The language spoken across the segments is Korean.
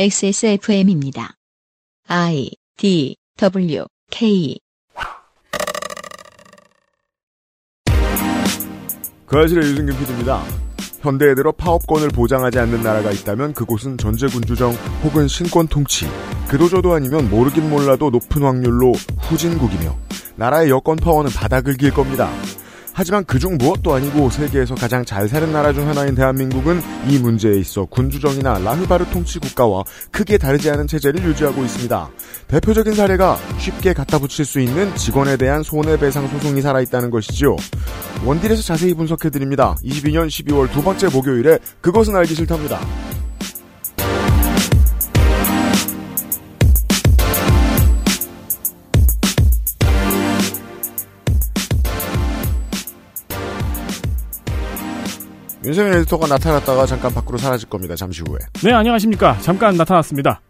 XSFM입니다. I D W K 그 아실의 유승균 PD입니다. 현대에 들어 파업권을 보장하지 않는 나라가 있다면 그곳은 전제군주정 혹은 신권 통치, 그도저도 아니면 모르긴 몰라도 높은 확률로 후진국이며 나라의 여권 파워는 바닥을 길 겁니다. 하지만 그중 무엇도 아니고 세계에서 가장 잘 사는 나라 중 하나인 대한민국은 이 문제에 있어 군주정이나 라흐바르 통치 국가와 크게 다르지 않은 체제를 유지하고 있습니다. 대표적인 사례가 쉽게 갖다 붙일 수 있는 직원에 대한 손해배상 소송이 살아있다는 것이지요. 원딜에서 자세히 분석해드립니다. 22년 12월 두 번째 목요일에 그것은 알기 싫답니다. 윤세민 에디터가 나타났다가 잠깐 밖으로 사라질 겁니다. 잠시 후에. 네, 안녕하십니까. 잠깐 나타났습니다.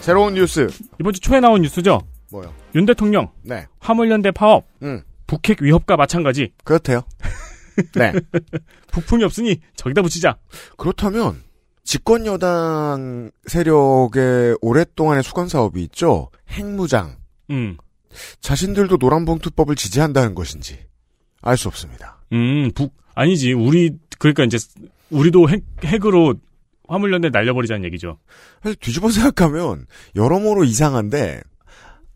새로운 뉴스. 이번 주 초에 나온 뉴스죠. 뭐요? 윤 대통령, 네. 화물연대 파업, 음. 북핵 위협과 마찬가지. 그렇대요. 네. 부품이 없으니 저기다 붙이자. 그렇다면 집권 여당 세력의 오랫동안의 수건 사업이 있죠. 핵무장. 음, 자신들도 노란봉투법을 지지한다는 것인지 알 수 없습니다. 음, 북 아니지. 우리 그러니까 이제 우리도 핵 핵으로 화물연대 날려버리자는 얘기죠. 사실 뒤집어 생각하면 여러모로 이상한데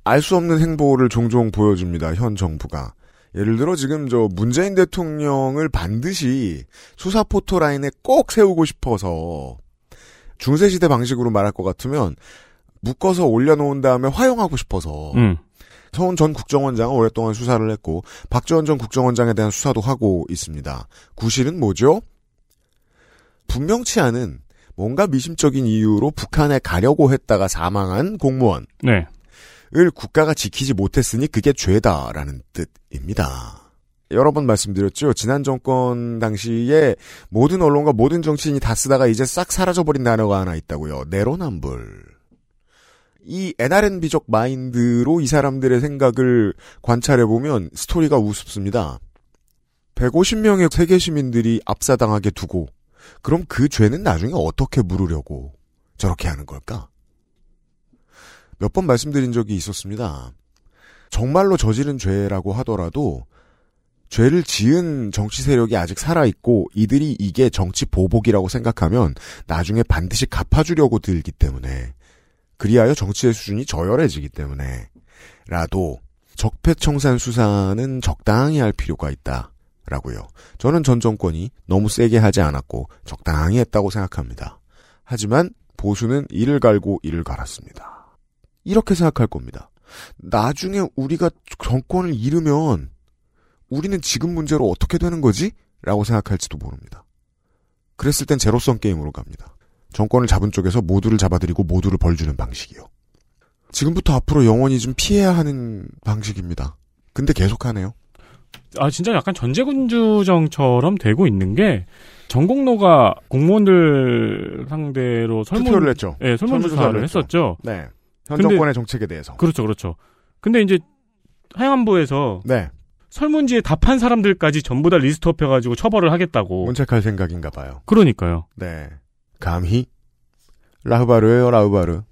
알 수 없는 행보를 종종 보여줍니다. 현 정부가. 예를 들어 지금 저 문재인 대통령을 반드시 수사 포토라인에 꼭 세우고 싶어서 중세시대 방식으로 말할 것 같으면 묶어서 올려놓은 다음에 화용하고 싶어서 음, 서훈 전 국정원장은 오랫동안 수사를 했고 박지원 전 국정원장에 대한 수사도 하고 있습니다. 구실은 뭐죠? 분명치 않은 뭔가 미심적인 이유로 북한에 가려고 했다가 사망한 공무원을 네. 국가가 지키지 못했으니 그게 죄다라는 뜻입니다. 여러 번 말씀드렸죠. 지난 정권 당시에 모든 언론과 모든 정치인이 다 쓰다가 이제 싹 사라져버린 단어가 하나 있다고요. 내로남불. 이 NRN비적 마인드로 이 사람들의 생각을 관찰해보면 스토리가 우습습니다. 150명의 세계 시민들이 압사당하게 두고 그럼 그 죄는 나중에 어떻게 물으려고 저렇게 하는 걸까? 몇 번 말씀드린 적이 있었습니다. 정말로 저지른 죄라고 하더라도 죄를 지은 정치 세력이 아직 살아있고 이들이 이게 정치 보복이라고 생각하면 나중에 반드시 갚아주려고 들기 때문에 그리하여 정치의 수준이 저열해지기 때문에 라도 적폐청산 수사는 적당히 할 필요가 있다. 라고요. 저는 전 정권이 너무 세게 하지 않았고 적당히 했다고 생각합니다. 하지만 보수는 이를 갈고 이를 갈았습니다. 이렇게 생각할 겁니다. 나중에 우리가 정권을 잃으면 우리는 지금 문제로 어떻게 되는 거지? 라고 생각할지도 모릅니다. 그랬을 땐 제로섬 게임으로 갑니다. 정권을 잡은 쪽에서 모두를 잡아들이고 모두를 벌주는 방식이요. 지금부터 앞으로 영원히 좀 피해야 하는 방식입니다. 근데 계속하네요. 아 진짜 약간 전제군주정처럼 되고 있는 게 전공로가 공무원들 상대로 설문 투표를 했죠. 예, 설문조사를. 했었죠. 네. 현 근데- 정권의 정책에 대해서. 그렇죠, 그렇죠. 근데 이제 행안부에서 네. 설문지에 답한 사람들까지 전부 다 리스트업 해가지고 처벌을 하겠다고. 문책할 생각인가 봐요. 그러니까요. 네. 감히? 라흐바르예요, 라흐바르.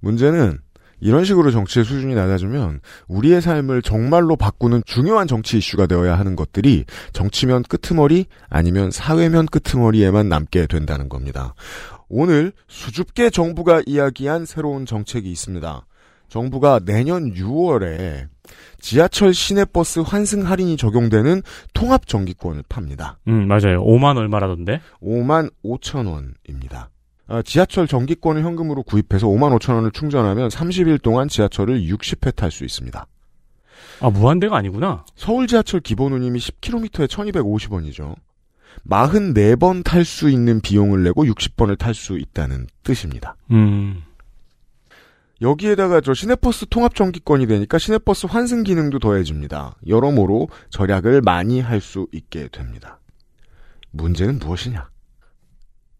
문제는 이런 식으로 정치의 수준이 낮아지면 우리의 삶을 정말로 바꾸는 중요한 정치 이슈가 되어야 하는 것들이 정치면 끄트머리 아니면 사회면 끄트머리에만 남게 된다는 겁니다. 오늘 수줍게 정부가 이야기한 새로운 정책이 있습니다. 정부가 내년 6월에 지하철 시내버스 환승 할인이 적용되는 통합 정기권을 팝니다. 음, 맞아요. 5만 얼마라던데? 5만 5천 원입니다. 아, 지하철 정기권을 현금으로 구입해서 5만 5천 원을 충전하면 30일 동안 지하철을 60회 탈 수 있습니다. 아, 무한대가 아니구나. 서울 지하철 기본 운임이 10km에 1250원이죠. 44번 탈 수 있는 비용을 내고 60번을 탈 수 있다는 뜻입니다. 음, 여기에다가 저 시내버스 통합 정기권이 되니까 시내버스 환승 기능도 더해집니다. 여러모로 절약을 많이 할 수 있게 됩니다. 문제는 무엇이냐?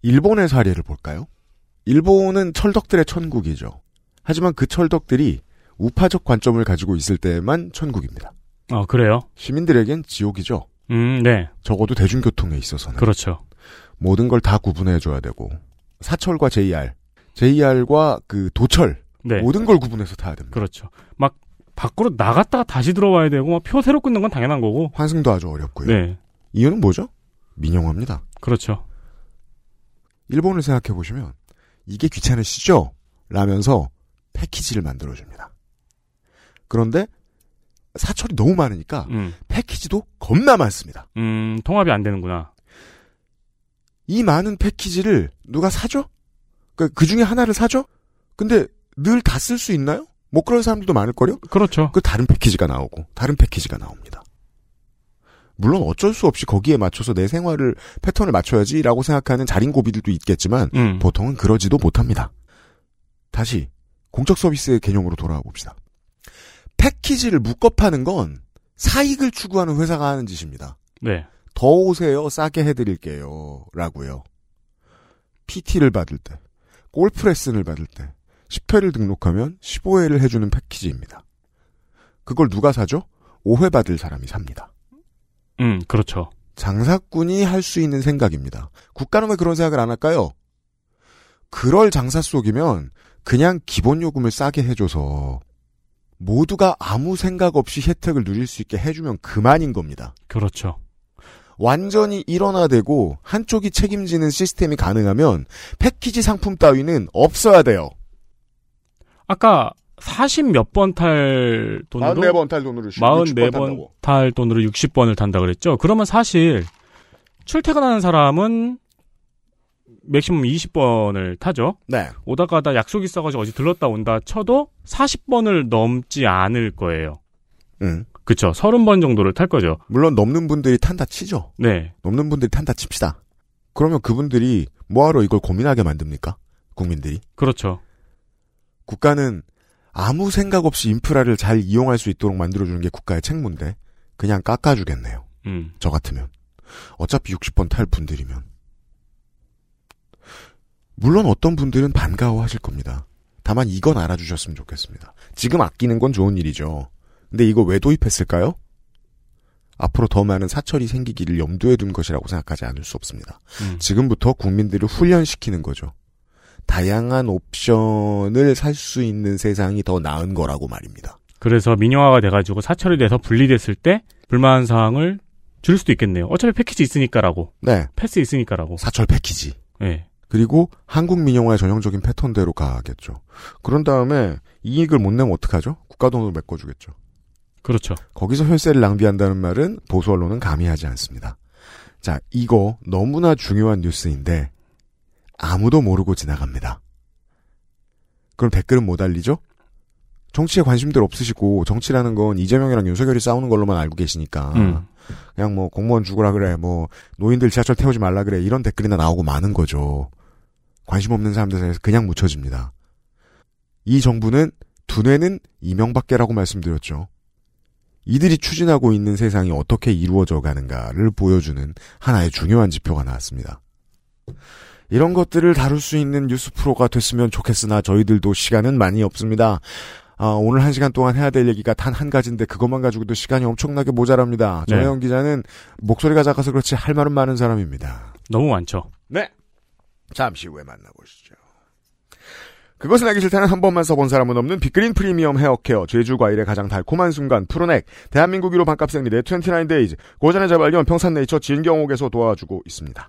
일본의 사례를 볼까요? 일본은 철덕들의 천국이죠. 하지만 그 철덕들이 우파적 관점을 가지고 있을 때만 천국입니다. 아, 그래요? 시민들에겐 지옥이죠. 음, 네. 적어도 대중교통에 있어서는. 그렇죠. 모든 걸 다 구분해줘야 되고 사철과 JR JR과 그 도철 네. 모든 걸 구분해서 타야 됩니다. 그렇죠. 막 밖으로 나갔다가 다시 들어와야 되고 막 표 새로 끊는 건 당연한 거고. 환승도 아주 어렵고요. 네. 이유는 뭐죠? 민영화입니다. 그렇죠. 일본을 생각해 보시면 이게 귀찮으시죠? 라면서 패키지를 만들어 줍니다. 그런데 사철이 너무 많으니까 음. 패키지도 겁나 많습니다. 음, 통합이 안 되는구나. 이 많은 패키지를 누가 사죠? 그, 그 중에 하나를 사죠? 근데 늘 다 쓸 수 있나요? 못 그런 사람들도 많을걸요? 그렇죠. 그 다른 패키지가 나오고, 다른 패키지가 나옵니다. 물론 어쩔 수 없이 거기에 맞춰서 내 생활을, 패턴을 맞춰야지라고 생각하는 자린고비들도 있겠지만, 음. 보통은 그러지도 못합니다. 다시, 공적 서비스의 개념으로 돌아와 봅시다. 패키지를 묶어 파는 건 사익을 추구하는 회사가 하는 짓입니다. 네. 더 오세요. 싸게 해드릴게요. 라고요. PT를 받을 때, 골프 레슨을 받을 때, 10회를 등록하면 15회를 해주는 패키지입니다. 그걸 누가 사죠? 5회 받을 사람이 삽니다. 음, 그렇죠. 장사꾼이 할 수 있는 생각입니다. 국가는 왜 그런 생각을 안 할까요? 그럴 장사 속이면 그냥 기본 요금을 싸게 해줘서 모두가 아무 생각 없이 혜택을 누릴 수 있게 해주면 그만인 겁니다. 그렇죠. 완전히 일원화되고 한쪽이 책임지는 시스템이 가능하면 패키지 상품 따위는 없어야 돼요. 아까 40 몇 번 탈 돈으로 44번 탈 돈으로 44번 탈 돈으로 60번을 탄다 그랬죠. 그러면 사실 출퇴근하는 사람은 맥시멈 20번을 타죠. 네. 오다 가다 약속 있어가지고 어디 들렀다 온다 쳐도 40번을 넘지 않을 거예요. 음. 그쵸. 30번 정도를 탈 거죠. 물론 넘는 분들이 탄다 치죠. 네. 넘는 분들이 탄다 칩시다. 그러면 그분들이 뭐하러 이걸 고민하게 만듭니까? 국민들이. 그렇죠. 국가는 아무 생각 없이 인프라를 잘 이용할 수 있도록 만들어주는 게 국가의 책무인데 그냥 깎아주겠네요. 음. 저 같으면. 어차피 60번 탈 분들이면. 물론 어떤 분들은 반가워하실 겁니다. 다만 이건 알아주셨으면 좋겠습니다. 지금 아끼는 건 좋은 일이죠. 근데 이거 왜 도입했을까요? 앞으로 더 많은 사철이 생기기를 염두에 둔 것이라고 생각하지 않을 수 없습니다. 음. 지금부터 국민들을 훈련시키는 거죠. 다양한 옵션을 살 수 있는 세상이 더 나은 거라고 말입니다. 그래서 민영화가 돼가지고 사철이 돼서 분리됐을 때 불만 사항을 줄 수도 있겠네요. 어차피 패키지 있으니까라고. 네. 패스 있으니까라고. 사철 패키지. 네. 그리고 한국 민영화의 전형적인 패턴대로 가겠죠. 그런 다음에 이익을 못 내면 어떡하죠? 국가 돈으로 메꿔주겠죠. 그렇죠. 거기서 혈세를 낭비한다는 말은 보수 언론은 감히 하지 않습니다. 자, 이거 너무나 중요한 뉴스인데 아무도 모르고 지나갑니다. 그럼 댓글은 못 알리죠? 정치에 관심들 없으시고 정치라는 건 이재명이랑 윤석열이 싸우는 걸로만 알고 계시니까 음. 그냥 뭐 공무원 죽으라 그래 뭐 노인들 지하철 태우지 말라 그래 이런 댓글이나 나오고 많은 거죠. 관심 없는 사람들 사이에서 그냥 묻혀집니다. 이 정부는 두뇌는 이명밖에라고 말씀드렸죠. 이들이 추진하고 있는 세상이 어떻게 이루어져 가는가를 보여주는 하나의 중요한 지표가 나왔습니다. 이런 것들을 다룰 수 있는 뉴스 프로가 됐으면 좋겠으나 저희들도 시간은 많이 없습니다. 아, 오늘 한 시간 동안 해야 될 얘기가 단 한 가지인데 그것만 가지고도 시간이 엄청나게 모자랍니다. 네. 정혜영 기자는 목소리가 작아서 그렇지 할 말은 많은 사람입니다. 너무 많죠. 네. 잠시 후에 만나보시죠. 그것은 알기 싫다는 한 번만 써본 사람은 없는 빅그린 프리미엄 헤어케어 제주 과일의 가장 달콤한 순간 푸르넥 대한민국 1호 반값 생리대 29데이즈 고전의 재발견 평산네이처 진경옥에서 도와주고 있습니다.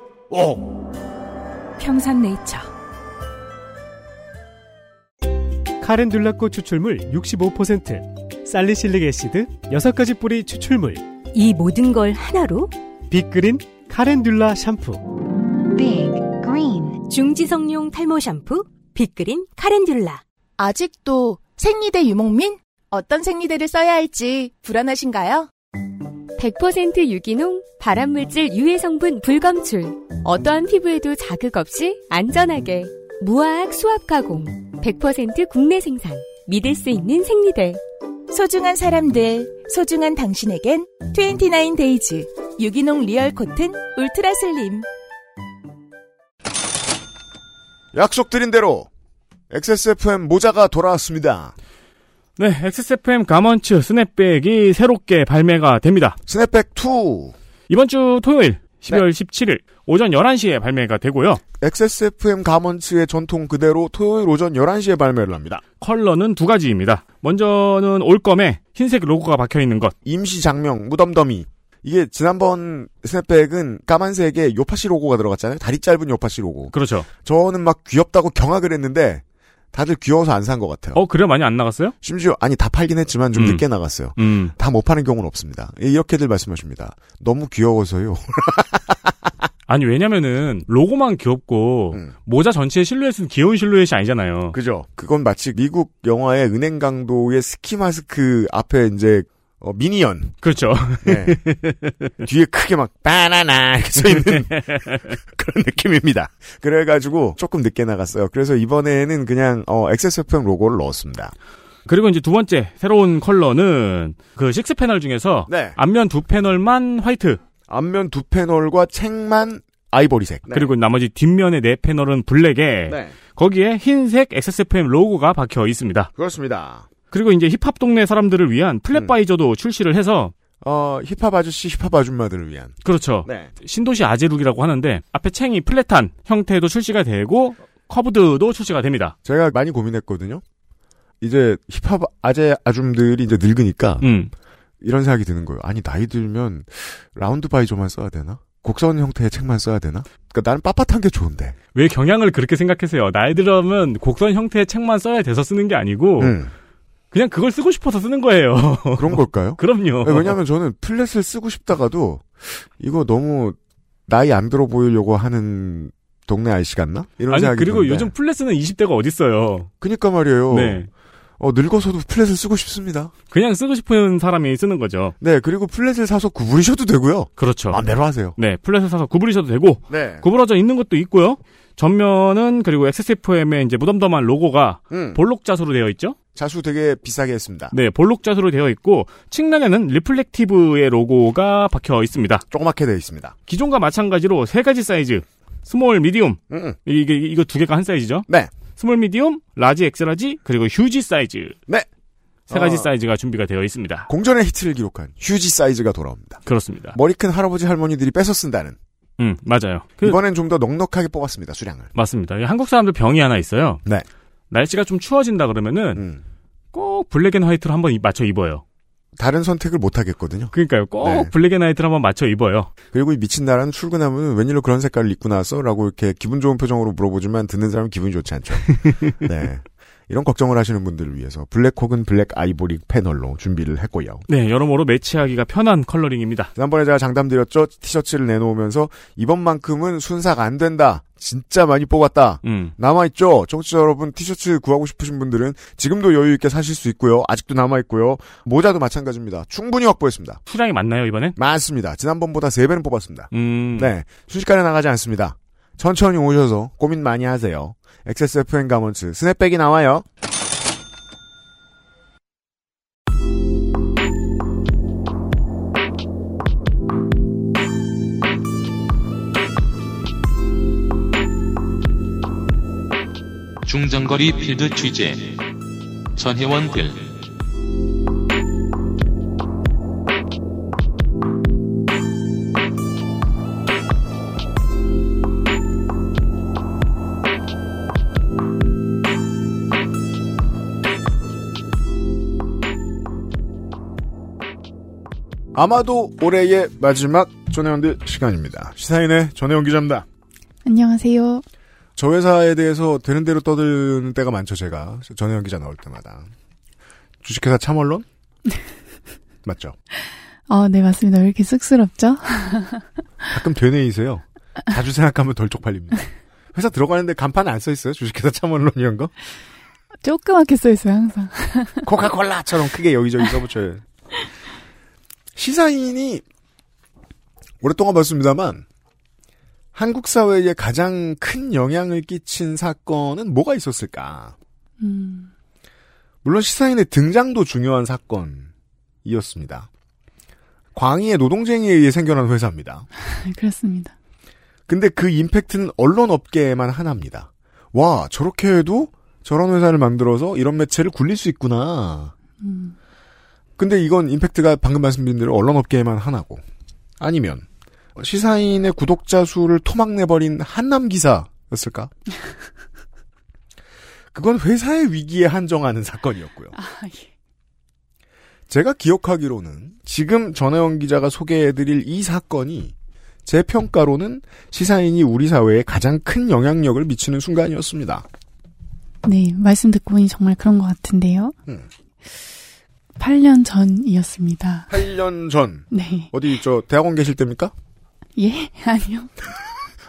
옥 평산네이처 카렌듈라꽃 추출물 65%, 살리실릭 애시드 6가지 뿌리 추출물, 이 모든 걸 하나로 빅그린 카렌듈라 샴푸. Big Green 중지성용 탈모 샴푸 빅그린 카렌듈라 아직도 생리대 유목민? 어떤 생리대를 써야 할지 불안하신가요? 100% 유기농, 발암물질 유해 성분 불검출. 어떠한 피부에도 자극 없이 안전하게. 무화학 수압 가공. 100% 국내 생산. 믿을 수 있는 생리대. 소중한 사람들, 소중한 당신에겐 29 Days 유기농 Real Cotton Ultra Slim. 약속드린 대로 XSFM 모자가 돌아왔습니다. 네, XSFM 가먼츠 스냅백이 새롭게 발매가 됩니다. 스냅백 2. 이번 주 토요일 12월 17일 오전 11시에 발매가 되고요. XSFM 가먼츠의 전통 그대로 토요일 오전 11시에 발매를 합니다. 컬러는 두 가지입니다. 먼저는 올검에 흰색 로고가 박혀 있는 것. 임시 장명, 무덤더미. 이게 지난번 스냅백은 까만색에 요파시 로고가 들어갔잖아요. 다리 짧은 요파시 로고. 그렇죠. 저는 막 귀엽다고 경악을 했는데 다들 귀여워서 안 산 것 같아요. 어, 그래 많이 안 나갔어요? 심지어 아니 다 팔긴 했지만 좀 음. 늦게 나갔어요. 음. 다 못 파는 경우는 없습니다. 이렇게들 말씀하십니다. 너무 귀여워서요. 아니 왜냐면은 로고만 귀엽고 음. 모자 전체의 실루엣은 귀여운 실루엣이 아니잖아요. 그죠? 그건 마치 미국 영화의 은행 강도의 스키 마스크 앞에 이제 어, 미니언 그렇죠. 네. 뒤에 크게 막 바나나 이렇게 써 있는 그런 느낌입니다. 그래가지고 조금 늦게 나갔어요. 그래서 이번에는 그냥 어, XSFM 로고를 넣었습니다. 그리고 이제 두 번째 새로운 컬러는 그 식스 패널 중에서 네. 앞면 두 패널만 화이트 앞면 두 패널과 챙만 아이보리색. 그리고 나머지 뒷면의 네 패널은 블랙에 네. 거기에 흰색 XSFM 로고가 박혀 있습니다. 그렇습니다. 그리고 이제 힙합 동네 사람들을 위한 음. flat visor도 출시를 해서 어, 힙합 아저씨, 힙합 아줌마들을 위한. 그렇죠. 네. 신도시 아재룩이라고 하는데 앞에 챙이 flat한 형태도 출시가 되고 curved도 출시가 됩니다. 제가 많이 고민했거든요. 이제 힙합 아재 아줌들이 이제 늙으니까 음. 이런 생각이 드는 거예요. 아니 나이 들면 round visor만 써야 되나? 곡선 형태의 챙만 써야 되나? 그러니까 나는 빳빳한 게 좋은데. 왜 경향을 그렇게 생각하세요? 나이 들으면 곡선 형태의 챙만 써야 돼서 쓰는 게 아니고 음, 그냥 그걸 쓰고 싶어서 쓰는 거예요. 그런 걸까요? 그럼요. 네, 왜냐하면 저는 flat을 쓰고 싶다가도 이거 너무 나이 안 들어 보이려고 하는 동네 아저씨 같나? 이런 아니 생각이 그리고 드는데. 요즘 flat은 20대가 어딨어요. 그니까 말이에요. 네. 어, 늙어서도 flat을 쓰고 싶습니다. 그냥 쓰고 싶은 사람이 쓰는 거죠. 네, 그리고 flat을 사서 구부리셔도 되고요. 그렇죠. 마음대로 하세요. 네, flat을 사서 구부리셔도 되고 네. 구부러져 있는 것도 있고요. 전면은 그리고 XSFM의 이제 무덤덤한 로고가 음, 볼록 자수로 되어 있죠. 자수 되게 비싸게 했습니다. 네, 볼록 자수로 되어 있고 측면에는 reflective의 로고가 박혀 있습니다. 조그맣게 되어 있습니다. 기존과 마찬가지로 세 가지 사이즈, small, medium 음, 음. 이게 이거 두 개가 한 사이즈죠. 네. small, medium, large, X-large 그리고 huge 사이즈 네. 세 가지 어. 사이즈가 준비가 되어 있습니다. 공전의 히트를 기록한 휴지 사이즈가 돌아옵니다. 그렇습니다. 머리 큰 할아버지 할머니들이 뺏어 쓴다는. 음, 맞아요. 그, 이번엔 좀 더 넉넉하게 뽑았습니다. 수량을. 맞습니다. 이 한국 사람들 병이 하나 있어요. 네. 날씨가 좀 추워진다 그러면은 음. 꼭 black and white로 한번 이- 맞춰 입어요. 다른 선택을 못 하겠거든요. 그러니까요. 꼭 네. black and white로 한번 맞춰 입어요. 그리고 이 미친 나라는 출근하면 웬일로 그런 색깔을 입고 나왔어? 라고 이렇게 기분 좋은 표정으로 물어보지만 듣는 사람은 기분이 좋지 않죠. 네. 이런 걱정을 하시는 분들을 위해서 블랙 혹은 블랙 아이보리 패널로 준비를 했고요. 네, 여러모로 매치하기가 편한 coloring입니다. 지난번에 제가 장담드렸죠. 티셔츠를 내놓으면서 이번만큼은 순삭 안 된다. 진짜 많이 뽑았다. 음. 남아있죠? 청취자 여러분 티셔츠 구하고 싶으신 분들은 지금도 여유있게 사실 수 있고요. 아직도 남아있고요. 모자도 마찬가지입니다. 충분히 확보했습니다. 수량이 많나요, 이번엔? 많습니다. 지난번보다 3배는 뽑았습니다. 음. 네. 순식간에 나가지 않습니다. 천천히 오셔서 고민 많이 하세요. XSFM 가먼츠 스냅백이 나와요. 중장거리 필드 취재. 전혜원 글 아마도 올해의 마지막 전혜원들 시간입니다. 시사인의 전혜원 기자입니다. 안녕하세요. 저 회사에 대해서 되는 대로 떠드는 때가 많죠, 제가. 전혜원 기자 나올 때마다. 주식회사 참언론? 맞죠? 아, 네, 맞습니다. 왜 이렇게 쑥스럽죠? 가끔 되뇌이세요. 자주 생각하면 덜 쪽팔립니다. 회사 들어가는데 간판 안 써 있어요? 주식회사 참언론 이런 거? 조그맣게 써 있어요, 항상. 코카콜라처럼 크게 여기저기 써붙여요. 시사인이 오랫동안 봤습니다만 한국 사회에 가장 큰 영향을 끼친 사건은 뭐가 있었을까? 음, 물론 시사인의 등장도 중요한 사건이었습니다. 광희의 노동쟁이에 의해 생겨난 회사입니다. 그렇습니다. 근데 그 임팩트는 언론 업계에만 하나입니다. 와, 저렇게 해도 저런 회사를 만들어서 이런 매체를 굴릴 수 있구나. 음, 근데 이건 임팩트가 방금 말씀드린 대로 언론 업계에만 하나고. 아니면 시사인의 구독자 수를 토막내버린 한남 기사였을까? 그건 회사의 위기에 한정하는 사건이었고요. 아, 예. 제가 기억하기로는 지금 전혜원 기자가 소개해드릴 이 사건이 제 평가로는 시사인이 우리 사회에 가장 큰 영향력을 미치는 순간이었습니다. 네, 말씀 듣고 보니 정말 그런 것 같은데요. 음. 8년 전이었습니다. 8년 전 네. 어디 저 대학원 계실 때입니까? 예? 아니요.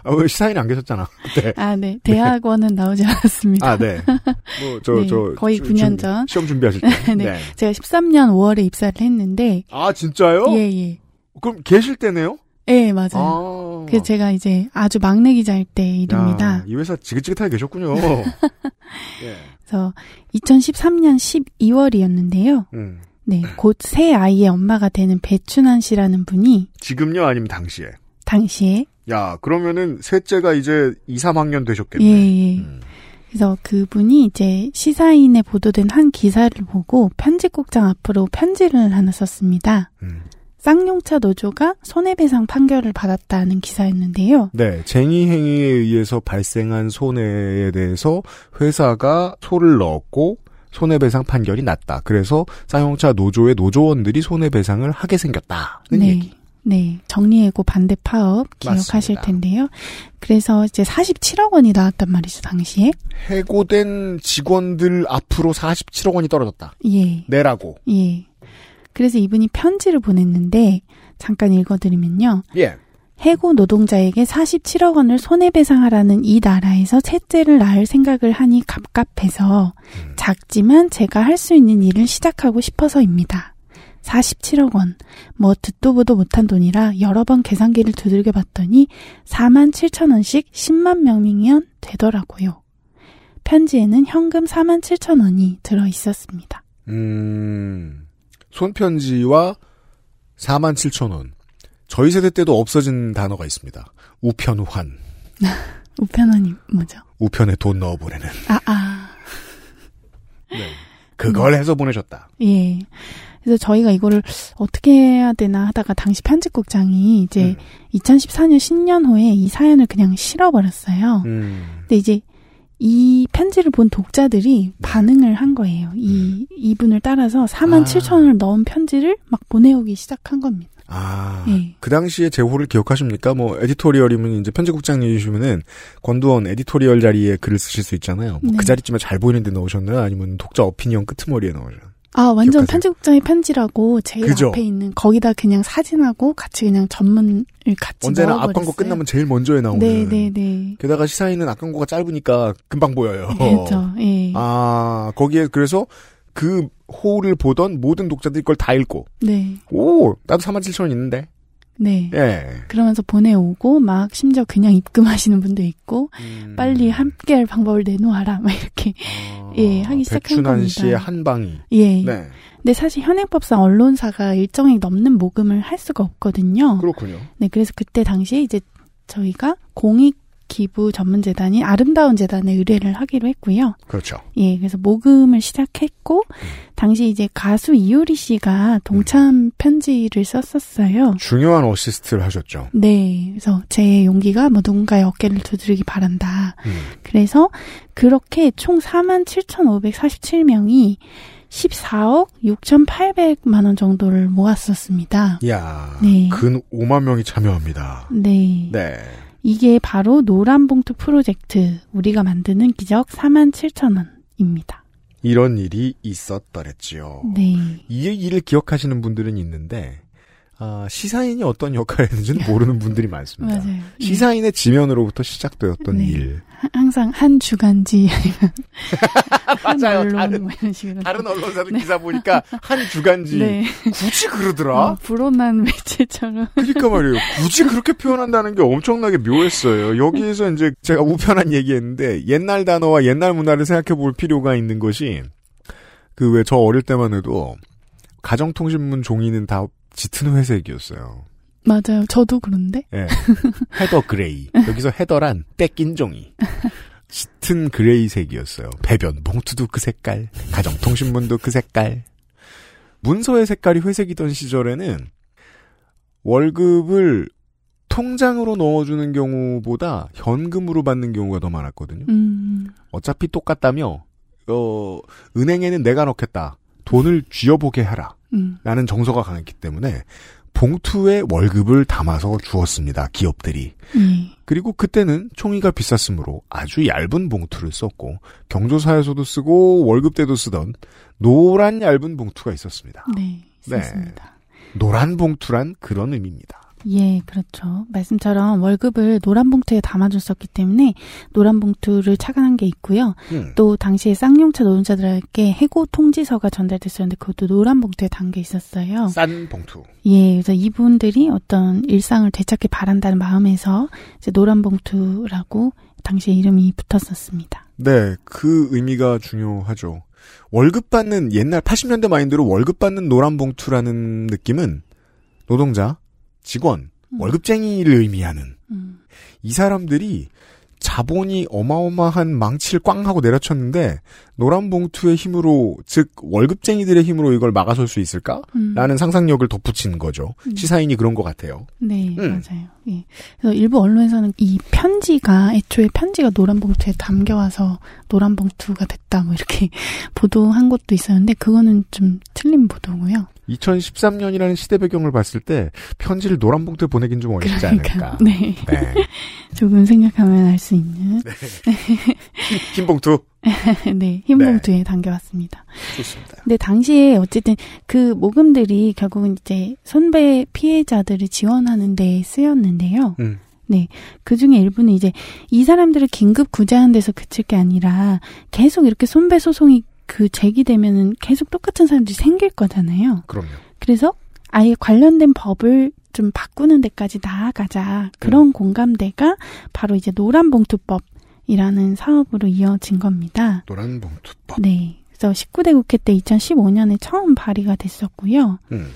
아, 왜 시사인이 안 계셨잖아. 그때. 아, 네. 대학원은 나오지 않았습니다. 아, 네. 뭐, 저, 네, 저. 거의 주- 9년 준- 전. 시험 준비하실 때. 네. 제가 13년 5월에 입사를 했는데, 아, 진짜요? 예, 예. 그럼 계실 때네요? 예, 맞아요. 아. 그래서 제가 이제 아주 막내 기자일 때 일입니다. 야, 이 회사 지긋지긋하게 계셨군요. 예. 그래서 2013년 12월이었는데요. 음. 네, 곧 새 아이의 엄마가 되는 배춘환 씨라는 분이 지금요? 아니면 당시에? 당시에 야, 그러면은 셋째가 이제 2, 3학년 되셨겠네. 예, 예. 음. 그래서 그분이 이제 시사인에 보도된 한 기사를 보고 편집국장 앞으로 편지를 하나 썼습니다. 음. 쌍용차 노조가 손해배상 판결을 받았다는 기사였는데요. 네, 쟁의 행위에 의해서 발생한 손해에 대해서 회사가 소를 넣었고 손해배상 판결이 났다. 그래서 쌍용차 노조의 노조원들이 손해배상을 하게 생겼다는 네. 얘기. 네. 정리해고 반대 파업 기억하실 맞습니다. 텐데요. 그래서 이제 47억 원이 나왔단 말이죠, 당시에. 해고된 직원들 앞으로 47억 원이 떨어졌다. 예. 내라고. 예. 그래서 이분이 편지를 보냈는데 잠깐 읽어드리면요. 예. 해고 노동자에게 47억 원을 손해배상하라는 이 나라에서 셋째를 낳을 생각을 하니 갑갑해서 작지만 제가 할 수 있는 일을 시작하고 싶어서입니다. 47억 원. 뭐 듣도 보도 못한 돈이라 여러 번 계산기를 두들겨 봤더니 4만 7천 원씩 10만 명이면 되더라고요. 편지에는 현금 4만 7천 원이 들어 있었습니다. 음, 손편지와 4만 7천 원. 저희 세대 때도 없어진 단어가 있습니다. 우편환. 우편원이 뭐죠? 우편에 돈 넣어 보내는. 아, 아. 네. 그걸 해서 보내셨다. 예. 그래서 저희가 이거를 어떻게 해야 되나 하다가 당시 편집국장이 이제 2014년 신년호에 이 사연을 그냥 실어버렸어요. 음. 근데 이제 이 편지를 본 독자들이 반응을 한 거예요. 이, 이분을 따라서 4만 아. 7천 원을 넣은 편지를 막 보내오기 시작한 겁니다. 아, 예. 그 당시에 제호를 기억하십니까? 뭐, editorial이면 이제 편집국장님이시면은, 권두언 editorial 자리에 글을 쓰실 수 있잖아요. 뭐 네. 그 자리쯤에 잘 보이는 데 넣으셨나요? 아니면 독자 opinion 끄트머리에 넣으셨나요? 아, 완전 기억하세요? 편집국장의 편지라고 제일 그죠? 앞에 있는 거기다 그냥 사진하고 같이 그냥 전문을 같이 언제나 넣어버렸어요. 앞광고 끝나면 제일 먼저에 나오는. 네, 네, 네. 게다가 시사인은 앞 광고가 짧으니까 금방 보여요. 그렇죠. 예. 아, 거기에 그래서 그 호를 보던 모든 독자들이 그걸 다 읽고, 네. 오, 나도 4만 7천 원 있는데. 네. 예. 그러면서 보내오고 막 심지어 그냥 입금하시는 분도 있고 음. 빨리 함께할 방법을 내놓아라 막 이렇게 예 하기 시작한 겁니다. 씨의 한 방이. 예. 네. 근데 사실 현행법상 언론사가 일정액 넘는 모금을 할 수가 없거든요. 그렇군요. 네, 그래서 그때 당시에 이제 저희가 공익 기부 전문 재단인 아름다운 재단에 의뢰를 하기로 했고요. 그렇죠. 예, 그래서 모금을 시작했고 당시 이제 가수 이효리 씨가 동참 편지를 썼었어요. 중요한 어시스트를 하셨죠. 네, 그래서 제 용기가 뭐 누군가의 어깨를 두드리기 바란다. 음. 그래서 그렇게 총 4만 7,547명이 14억 6,800만 원 정도를 모았었습니다. 이야. 네. 근 5만 명이 참여합니다. 네. 네. 이게 바로 노란 봉투 프로젝트 우리가 만드는 기적 4만 7천 원입니다. 이런 일이 있었더랬지요. 네. 이 일을 기억하시는 분들은 있는데, 아, 시사인이 어떤 역할을 했는지는 모르는 분들이 많습니다. 맞아요. 예. 시사인의 지면으로부터 시작되었던 네. 일. 하- 항상 한 주간지 아니면 한 맞아요. 언론 다른- 뭐 이런 식으로 다른 언론사들 기사 보니까 한 주간지 네. 굳이 그러더라. 어, 불온한 매체처럼 그러니까 말이에요. 굳이 그렇게 표현한다는 게 엄청나게 묘했어요. 여기에서 이제 제가 우편한 얘기했는데 옛날 단어와 옛날 문화를 생각해 볼 필요가 있는 것이 그 왜 저 어릴 때만 해도 가정통신문 종이는 다 짙은 회색이었어요. 맞아요. 저도 그런데 예. 헤더 그레이. 여기서 헤더란 뺏긴 종이. 짙은 그레이색이었어요. 배변 봉투도 그 색깔, 가정통신문도 그 색깔. 문서의 색깔이 회색이던 시절에는 월급을 통장으로 넣어주는 경우보다 현금으로 받는 경우가 더 많았거든요. 음, 어차피 똑같다며 어 은행에는 내가 넣겠다. 돈을 쥐어보게 하라. 음, 라는 정서가 강했기 때문에 봉투에 월급을 담아서 주었습니다. 기업들이. 예, 그리고 그때는 총이가 비쌌으므로 아주 얇은 봉투를 썼고 경조사에서도 쓰고 월급 때도 쓰던 노란 얇은 봉투가 있었습니다. 네, 네. 있었습니다. 노란 봉투란 그런 의미입니다. 예, 그렇죠. 말씀처럼 월급을 노란 봉투에 담아줬었기 때문에 노란 봉투를 착안한 게 있고요. 음. 또 당시에 쌍용차 노동자들에게 해고 통지서가 전달됐었는데 그것도 노란 봉투에 담겨 있었어요. 싼 봉투. 예, 그래서 이분들이 어떤 일상을 되찾기 바란다는 마음에서 이제 노란 봉투라고 당시에 이름이 붙었었습니다. 네, 그 의미가 중요하죠. 월급 받는 옛날 80년대 마인드로 월급 받는 노란 봉투라는 느낌은 노동자, 직원, 음. 월급쟁이를 의미하는 음, 이 사람들이 자본이 어마어마한 망치를 꽝 하고 내려쳤는데 노란 봉투의 힘으로 즉 월급쟁이들의 힘으로 이걸 막아설 수 있을까? 음. 라는 상상력을 덧붙인 거죠. 음. 시사인이 그런 것 같아요. 네, 음. 맞아요. 예. 그래서 일부 언론에서는 이 편지가 애초에 편지가 노란 봉투에 담겨와서 노란 봉투가 됐다 뭐 이렇게 보도한 것도 있었는데 그거는 좀 틀린 보도고요. 2013년이라는 시대 배경을 봤을 때 편지를 노란 봉투에 보내긴 좀 어렵지 않을까. 네. 네. 조금 생각하면 알수 있는 흰 봉투 네, 흰 봉투에 담겨왔습니다. 좋습니다. 근데 당시에 어쨌든 그 모금들이 결국은 이제 손배 피해자들을 지원하는 데 쓰였는데요. 음. 네. 그 중에 일부는 이제 이 사람들을 긴급 구제하는 데서 그칠 게 아니라 계속 이렇게 손배 소송이 그 제기되면은 계속 똑같은 사람들이 생길 거잖아요. 그럼요. 그래서 아예 관련된 법을 좀 바꾸는 데까지 나아가자. 그런 공감대가 바로 이제 노란봉투법이라는 사업으로 이어진 겁니다. 노란 봉투법. 네. 그래서 19대 국회 때 2015년에 처음 발의가 됐었고요. 음.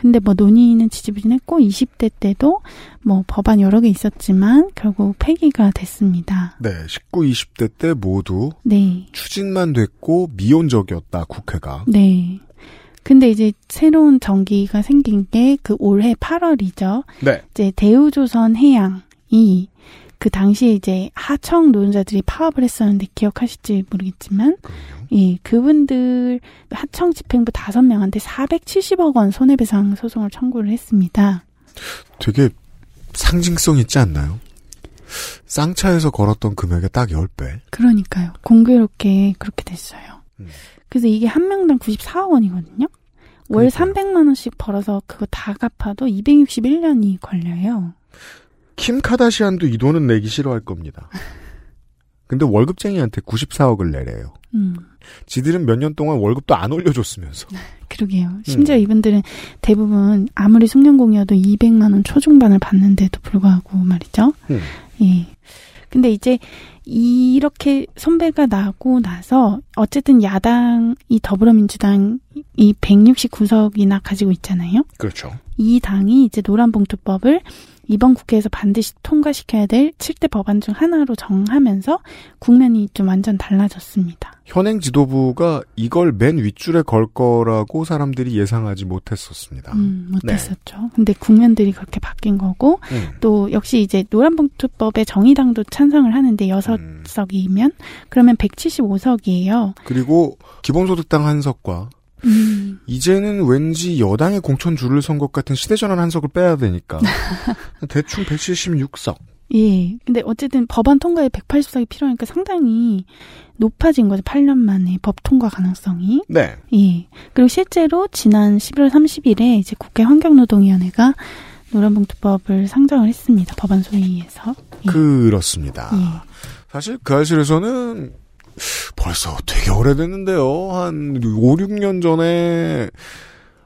근데 뭐 논의는 지지부진했고 20대 때도 뭐 법안 여러 개 있었지만 결국 폐기가 됐습니다. 네, 19, 20대 때 모두 네. 추진만 됐고 미온적이었다 국회가. 네. 근데 이제 새로운 정기가 생긴 게 그 올해 8월이죠. 네. 이제 대우조선 해양이 그 당시에 이제 하청 노동자들이 파업을 했었는데 기억하실지 모르겠지만 예, 그분들 하청 집행부 5명한테 470억 원 손해배상 소송을 청구를 했습니다. 되게 상징성 있지 않나요? 쌍차에서 걸었던 금액의 딱 10배. 그러니까요. 공교롭게 그렇게 됐어요. 음. 그래서 이게 한 명당 94억 원이거든요. 월 300만 원씩 벌어서 그거 다 갚아도 261년이 걸려요. 킴 카다시안도 이 돈은 내기 싫어할 겁니다. 근데 월급쟁이한테 94억을 내래요. 음, 지들은 몇 년 동안 월급도 안 올려줬으면서. 그러게요. 심지어 음. 이분들은 대부분 아무리 숙련공이어도 200만 원 초중반을 받는데도 불구하고 말이죠. 음. 예. 근데 이제 이렇게 선배가 나고 나서 어쨌든 야당이 더불어민주당이 169석이나 가지고 있잖아요. 그렇죠. 이 당이 이제 노란봉투법을 이번 국회에서 반드시 통과시켜야 될 7대 법안 중 하나로 정하면서 국면이 좀 완전 달라졌습니다. 현행 지도부가 이걸 맨 윗줄에 걸 거라고 사람들이 예상하지 못했었습니다. 음, 못했었죠. 근데 국면들이 그렇게 바뀐 거고 음. 또 역시 이제 노란봉투법에 정의당도 찬성을 하는데 여섯 음. 석이면 그러면 175석이에요. 그리고 기본소득당 한 석과 음, 이제는 왠지 여당의 공천 줄을 선 것 같은 시대전환 한 석을 빼야 되니까 대충 176석. 예. 근데 어쨌든 법안 통과에 184개 필요하니까 상당히 높아진 거죠. 8년 만에 법 통과 가능성이. 네. 예. 그리고 실제로 지난 11월 30일에 이제 국회 환경노동위원회가 노란봉투법을 상정을 했습니다. 법안 소위에서. 예. 그렇습니다. 예. 사실 그 사실에서는 벌써 되게 오래됐는데요. 한 5, 6년 전에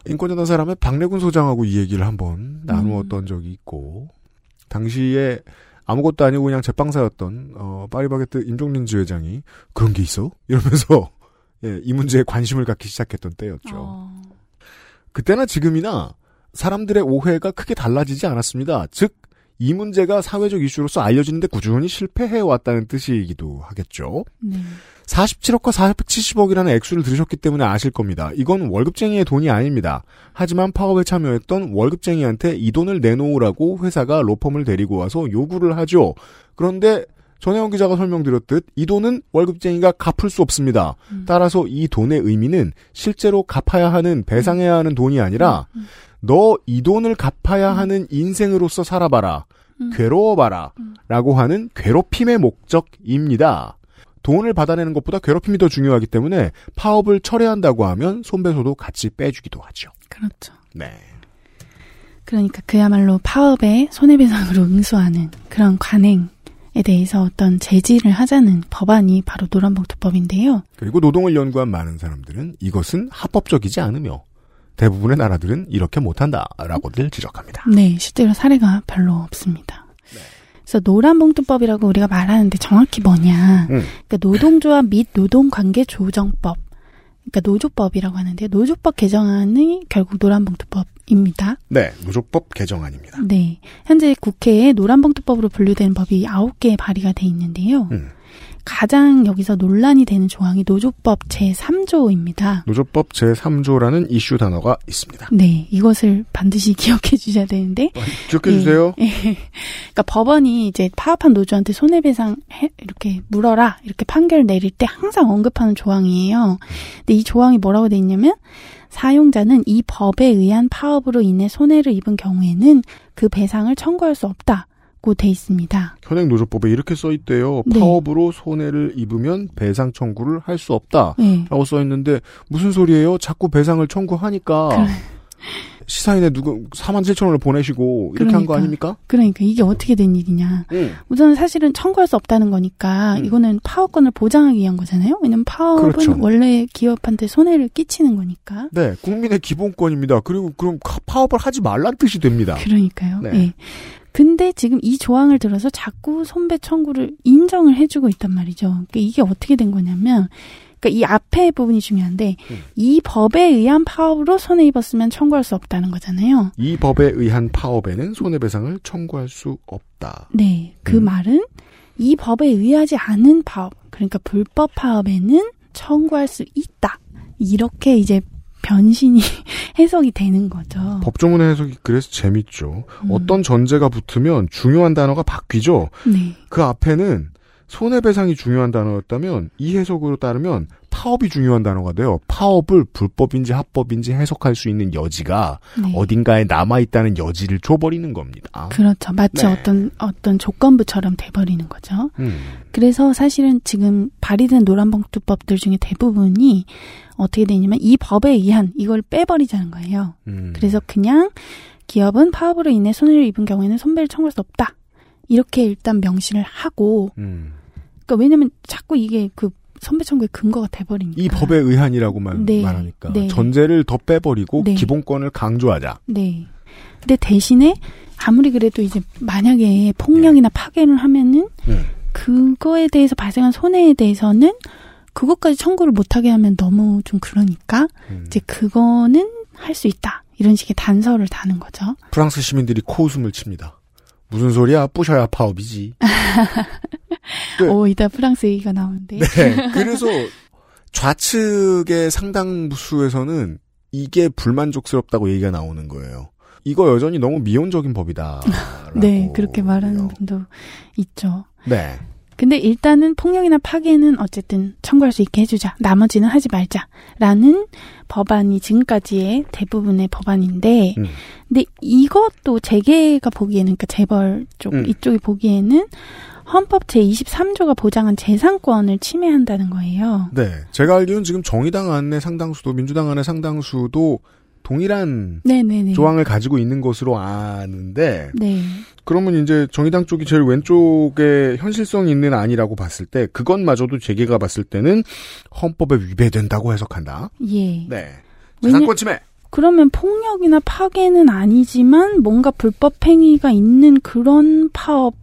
인권재단 사람의 박래군 소장하고 이 얘기를 한번 나누었던 적이 있고 당시에 아무것도 아니고 그냥 제빵사였던 어, 파리바게트 임종민 지회장이 그런 게 있어? 이러면서 예, 이 문제에 관심을 갖기 시작했던 때였죠. 어. 그때나 지금이나 사람들의 오해가 크게 달라지지 않았습니다. 즉, 이 문제가 사회적 이슈로서 알려지는데 꾸준히 실패해왔다는 뜻이기도 하겠죠. 네. 47억과 470억이라는 액수를 들으셨기 때문에 아실 겁니다. 이건 월급쟁이의 돈이 아닙니다. 하지만 파업에 참여했던 월급쟁이한테 이 돈을 내놓으라고 회사가 로펌을 데리고 와서 요구를 하죠. 그런데 전혜원 기자가 설명드렸듯 이 돈은 월급쟁이가 갚을 수 없습니다. 따라서 이 돈의 의미는 실제로 갚아야 하는 배상해야 하는 돈이 아니라 너 이 돈을 갚아야 하는 인생으로서 살아봐라. 괴로워봐라. 라고 하는 괴롭힘의 목적입니다. 돈을 받아내는 것보다 괴롭힘이 더 중요하기 때문에 파업을 철회한다고 하면 손배소도 같이 빼주기도 하죠. 그렇죠. 네. 그러니까 그야말로 파업에 손해배상으로 응수하는 그런 관행 에 대해서 어떤 제지를 하자는 법안이 바로 노란봉투법인데요. 그리고 노동을 연구한 많은 사람들은 이것은 합법적이지 않으며 대부분의 나라들은 이렇게 못한다라고들 지적합니다. 네, 실제로 사례가 별로 없습니다. 그래서 노란봉투법이라고 우리가 말하는데 정확히 뭐냐. 음. 그러니까 노동조합 및 노동관계조정법. 그러니까 노조법이라고 하는데 노조법 개정안이 결국 노란봉투법입니다. 네, 노조법 개정안입니다. 네. 현재 국회에 노란봉투법으로 분류되는 법이 9개 발의가 돼 있는데요. 음. 가장 여기서 논란이 되는 조항이 노조법 제3조입니다. 노조법 제3조라는 이슈 단어가 있습니다. 네, 이것을 반드시 기억해 주셔야 되는데. 기억해 주세요. 예, 예. 그러니까 법원이 이제 파업한 노조한테 손해배상 해, 이렇게 물어라 이렇게 판결 내릴 때 항상 언급하는 조항이에요. 근데 이 조항이 뭐라고 돼 있냐면 사용자는 이 법에 의한 파업으로 인해 손해를 입은 경우에는 그 배상을 청구할 수 없다 고 돼 있습니다. 현행 노조법에 이렇게 써 있대요. 네. 파업으로 손해를 입으면 배상 청구를 할 수 없다. 네. 라고 써 있는데 무슨 소리예요? 자꾸 배상을 청구하니까 그래. 시사인에 누구 4만 7천 원을 보내시고 이렇게 한거 그러니까. 아닙니까? 그러니까 이게 어떻게 된 일이냐. 응. 우선 사실은 청구할 수 없다는 거니까 음. 이거는 파업권을 보장하기 위한 거잖아요. 왜냐면 파업은 그렇죠. 원래 기업한테 손해를 끼치는 거니까. 네, 국민의 기본권입니다. 그리고 그럼 카- 파업을 하지 말란 뜻이 됩니다. 그러니까요. 네. 예. 근데 지금 이 조항을 들어서 자꾸 손배 청구를 인정을 해주고 있단 말이죠. 그러니까 이게 어떻게 된 거냐면, 그러니까 이 앞에 부분이 중요한데, 음. 이 법에 의한 파업으로 손해 입었으면 청구할 수 없다는 거잖아요. 이 법에 의한 파업에는 손해배상을 청구할 수 없다. 네, 그 음. 말은 이 법에 의하지 않은 파업, 그러니까 불법 파업에는 청구할 수 있다. 이렇게 이제 변신이 해석이 되는 거죠. 법조문의 해석이 그래서 재밌죠. 음. 어떤 전제가 붙으면 중요한 단어가 바뀌죠. 네, 그 앞에는 손해배상이 중요한 단어였다면 이 해석으로 따르면 파업이 중요한 단어가 돼요. 파업을 불법인지 합법인지 해석할 수 있는 여지가 네. 어딘가에 남아 있다는 여지를 줘버리는 겁니다. 그렇죠. 마치 네. 어떤 어떤 조건부처럼 돼버리는 거죠. 음. 그래서 사실은 지금 발의된 노란봉투법들 중에 대부분이 어떻게 되냐면 이 법에 의한 이걸 빼버리자는 거예요. 음. 그래서 그냥 기업은 파업으로 인해 손해를 입은 경우에는 손배를 청구할 수 없다. 이렇게 일단 명시를 하고, 음. 그러니까 왜냐면 자꾸 이게 그 손배 청구의 근거가 돼버리니까. 이 법에 의한이라고만 네. 말하니까 네. 전제를 더 빼버리고 네. 기본권을 강조하자. 네. 근데 대신에 아무리 그래도 이제 만약에 폭력이나 파괴를 하면은 음. 그거에 대해서 발생한 손해에 대해서는 그것까지 청구를 못하게 하면 너무 좀 그러니까 음. 이제 그거는 할 수 있다 이런 식의 단서를 다는 거죠. 프랑스 시민들이 코웃음을 칩니다. 무슨 소리야? 부셔야 파업이지. 네. 오 이따 프랑스 얘기가 나오는데. 네. 그래서 좌측의 상당수에서는 이게 불만족스럽다고 얘기가 나오는 거예요. 이거 여전히 너무 미온적인 법이다. 네, 그렇게 말하는 분도 있죠. 네. 근데 일단은 폭력이나 파괴는 어쨌든 청구할 수 있게 해주자. 나머지는 하지 말자 라는 법안이 지금까지의 대부분의 법안인데, 음. 근데 이것도 재계가 보기에는, 그러니까 재벌 쪽 음. 이쪽이 보기에는 헌법 제 23조가 보장한 재산권을 침해한다는 거예요. 네. 제가 알기로는 지금 정의당 안에 상당수도 민주당 안에 상당수도 동일한 네네네. 조항을 가지고 있는 것으로 아는데 네. 그러면 이제 정의당 쪽이 제일 왼쪽에 현실성 있는 안이라고 봤을 때 그것마저도 재계가 봤을 때는 헌법에 위배된다고 해석한다. 예. 네. 재산권 침해. 그러면 폭력이나 파괴는 아니지만 뭔가 불법 행위가 있는 그런 파업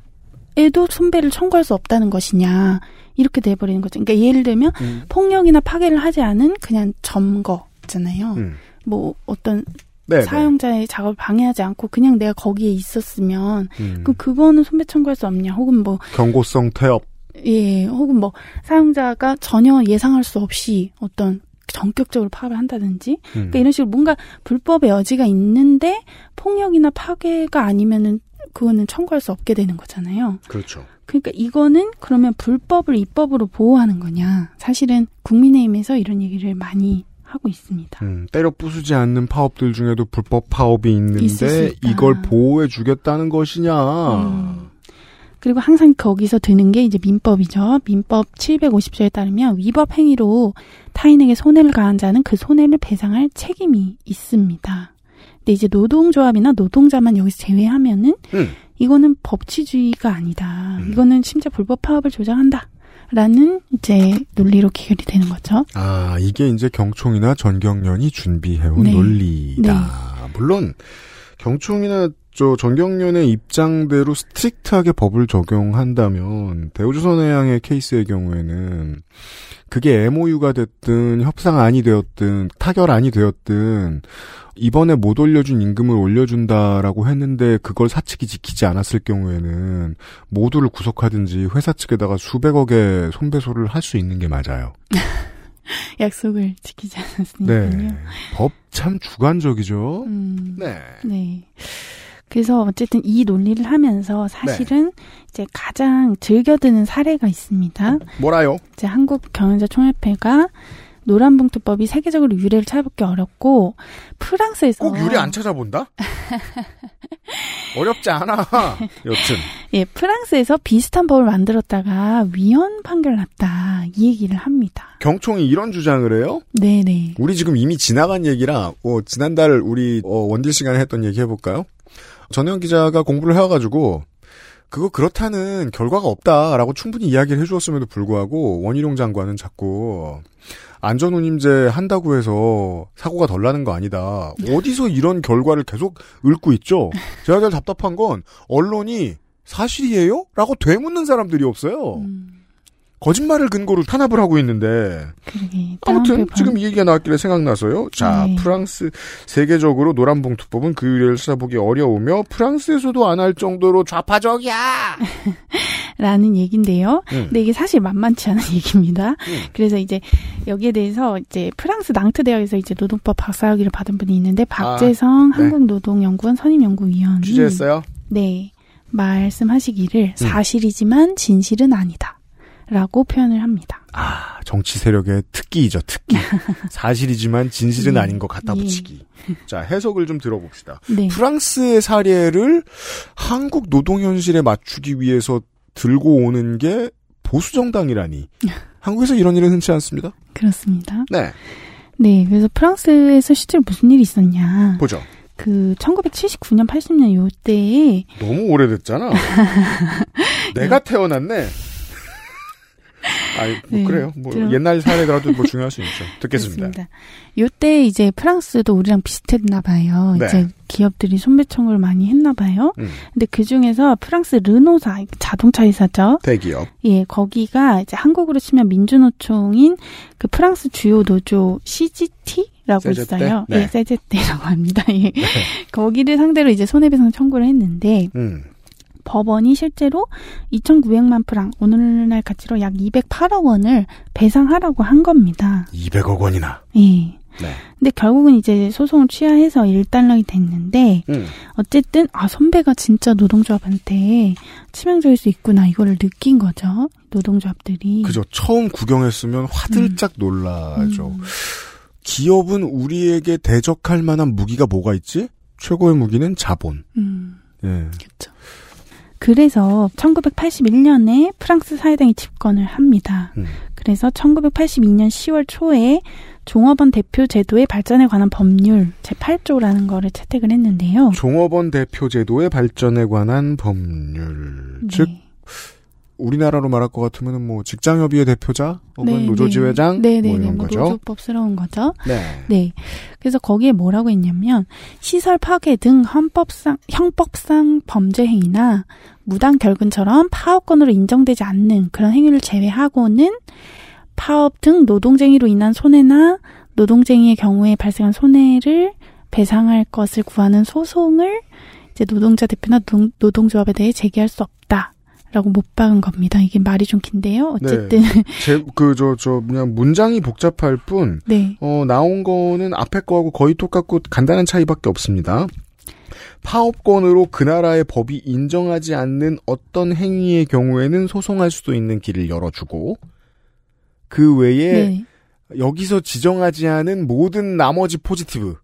에도 손배를 청구할 수 없다는 것이냐 이렇게 돼버리는 거죠. 그러니까 예를 들면 음. 폭력이나 파괴를 하지 않은 그냥 점거잖아요. 음. 뭐 어떤 네. 사용자의 작업을 방해하지 않고 그냥 내가 거기에 있었으면 음. 그 그거는 손배 청구할 수 없냐 혹은 뭐 경고성 태업. 예, 혹은 뭐 사용자가 전혀 예상할 수 없이 어떤 전격적으로 파업을 한다든지 음. 그러니까 이런 식으로 뭔가 불법의 여지가 있는데 폭력이나 파괴가 아니면은 그거는 청구할 수 없게 되는 거잖아요. 그렇죠. 그러니까 이거는 그러면 불법을 입법으로 보호하는 거냐? 사실은 국민의힘에서 이런 얘기를 많이 하고 있습니다. 음, 때려 부수지 않는 파업들 중에도 불법 파업이 있는데. 이걸 보호해 주겠다는 것이냐. 음. 그리고 항상 거기서 드는 게 이제 민법이죠. 민법 750조에 따르면 위법 행위로 타인에게 손해를 가한 자는 그 손해를 배상할 책임이 있습니다. 근데 이제 노동조합이나 노동자만 여기서 제외하면은 음. 이거는 법치주의가 아니다. 이거는 심지어 불법 파업을 조장한다. 라는 이제 논리로 귀결이 되는 거죠. 아, 이게 이제 경총이나 전경련이 준비해온 네. 논리다. 물론 경총이나 저 전경련의 입장대로 strict하게 법을 적용한다면 대우조선해양의 케이스의 경우에는 그게 MOU가 됐든 협상안이 되었든 타결안이 되었든 이번에 못 올려준 임금을 올려준다라고 했는데 그걸 사측이 지키지 않았을 경우에는 모두를 구속하든지 회사 측에다가 수백억의 손배소를 할 수 있는 게 맞아요. 약속을 지키지 않았으니까요. 네. 법 참 주관적이죠. 음, 네. 네. 그래서 어쨌든 이 논리를 하면서 사실은 네. 이제 가장 즐겨드는 사례가 있습니다. 뭐라요? 이제 한국 경영자 총협회가 노란봉투법이 세계적으로 유래를 찾아보기 어렵고 프랑스에서 꼭 유리 안 찾아본다? 어렵지 않아. 여튼. 예 프랑스에서 비슷한 법을 만들었다가 위헌 판결 났다 이 얘기를 합니다. 경총이 이런 주장을 해요? 네네. 우리 지금 이미 지나간 얘기라, 어, 지난달 우리, 어, 원딜 시간에 했던 얘기 해볼까요? 전현 기자가 공부를 해와가지고, 그거 그렇다는 결과가 없다라고 충분히 이야기를 해주었음에도 불구하고, 원희룡 장관은 자꾸, 안전운임제 한다고 해서 사고가 덜 나는 거 아니다. 어디서 이런 결과를 계속 읊고 있죠? 제가 제일 답답한 건, 언론이 사실이에요? 라고 되묻는 사람들이 없어요. 음. 거짓말을 근거로 탄압을 하고 있는데, 그러게. 아무튼 지금 이 얘기가 나왔길래 생각나서요. 자, 네. 프랑스 세계적으로 노란 봉투법은 그 유래를 찾아보기 어려우며 프랑스에서도 안 할 정도로 좌파적이야. 라는 얘긴데요. 음. 근데 이게 사실 만만치 않은 얘기입니다. 그래서 이제 여기에 대해서 이제 프랑스 낭트 대학에서 이제 노동법 박사학위를 받은 분이 있는데 박재성 네. 한국노동연구원 선임연구위원이 취재했어요. 네 말씀하시기를 음. 사실이지만 진실은 아니다. 라고 표현을 합니다. 아, 정치 세력의 특기이죠, 특기. 사실이지만 진실은 예. 아닌 것 갖다 예. 붙이기. 자, 해석을 좀 들어봅시다. 네. 프랑스의 사례를 한국 노동 현실에 맞추기 위해서 들고 오는 게 보수 정당이라니. 한국에서 이런 일은 흔치 않습니다. 그렇습니다. 네, 네, 그래서 프랑스에서 실제로 무슨 일이 있었냐. 보죠. 그 1979년, 80년 요때에 너무 오래됐잖아. 내가 태어났네. 아이, 뭐 네, 그래요. 뭐 들어- 옛날 사례라도 뭐 중요할 수 있죠. 듣겠습니다. 요때 이제 프랑스도 우리랑 비슷했나 봐요. 네. 이제 기업들이 손배 청구를 많이 했나 봐요. 음, 근데 그 중에서 프랑스 르노사 자동차 회사죠. 대기업. 예, 거기가 이제 한국으로 치면 민주노총인 그 프랑스 주요 노조 CGT라고 세제떼? 있어요. 네. 예, 세제떼라고 합니다. 예. 거기를 상대로 이제 손해배상 청구를 했는데 음, 법원이 실제로 2,900만 프랑 오늘날 가치로 약 208억 원을 배상하라고 한 겁니다. 200억 원이나. 예. 네. 근데 결국은 이제 소송을 취하해서 일단락이 됐는데 음. 어쨌든 아 선배가 진짜 노동조합한테 치명적일 수 있구나 이거를 느낀 거죠. 노동조합들이. 그죠. 처음 구경했으면 화들짝 놀라죠. 음. 기업은 우리에게 대적할 만한 무기가 뭐가 있지? 최고의 무기는 자본. 음. 예. 그 래서 1981년에 프랑스 사회당이 집권을 합니다. 음. 그래서 1982년 10월 초에 종업원 대표 제도의 발전에 관한 법률 제8조라는 거를 채택을 했는데요. 종업원 대표 제도의 발전에 관한 법률. 네. 즉 우리나라로 말할 것 같으면 뭐 직장협의회 대표자 혹은 네, 노조지회장 네, 네, 뭐 네, 이런 뭐 거죠. 노조법스러운 거죠. 네. 네. 그래서 거기에 뭐라고 했냐면 시설 파괴 등 헌법상 형법상 범죄 행위나 무단 결근처럼 파업권으로 인정되지 않는 그런 행위를 제외하고는 파업 등 노동쟁의로 인한 손해나 노동쟁의의 경우에 발생한 손해를 배상할 것을 구하는 소송을 이제 노동자 대표나 노동, 노동 조합에 대해 제기할 수 없다. 라고 못 박은 겁니다. 이게 말이 좀 긴데요. 어쨌든 네. 제, 그, 저, 저, 그냥 문장이 복잡할 뿐, 네. 어, 나온 거는 앞에 거하고 거의 똑같고 간단한 차이밖에 없습니다. 파업권으로 그 나라의 법이 인정하지 않는 어떤 행위의 경우에는 소송할 수도 있는 길을 열어주고, 그 외에 네. 여기서 지정하지 않은 모든 나머지 포지티브,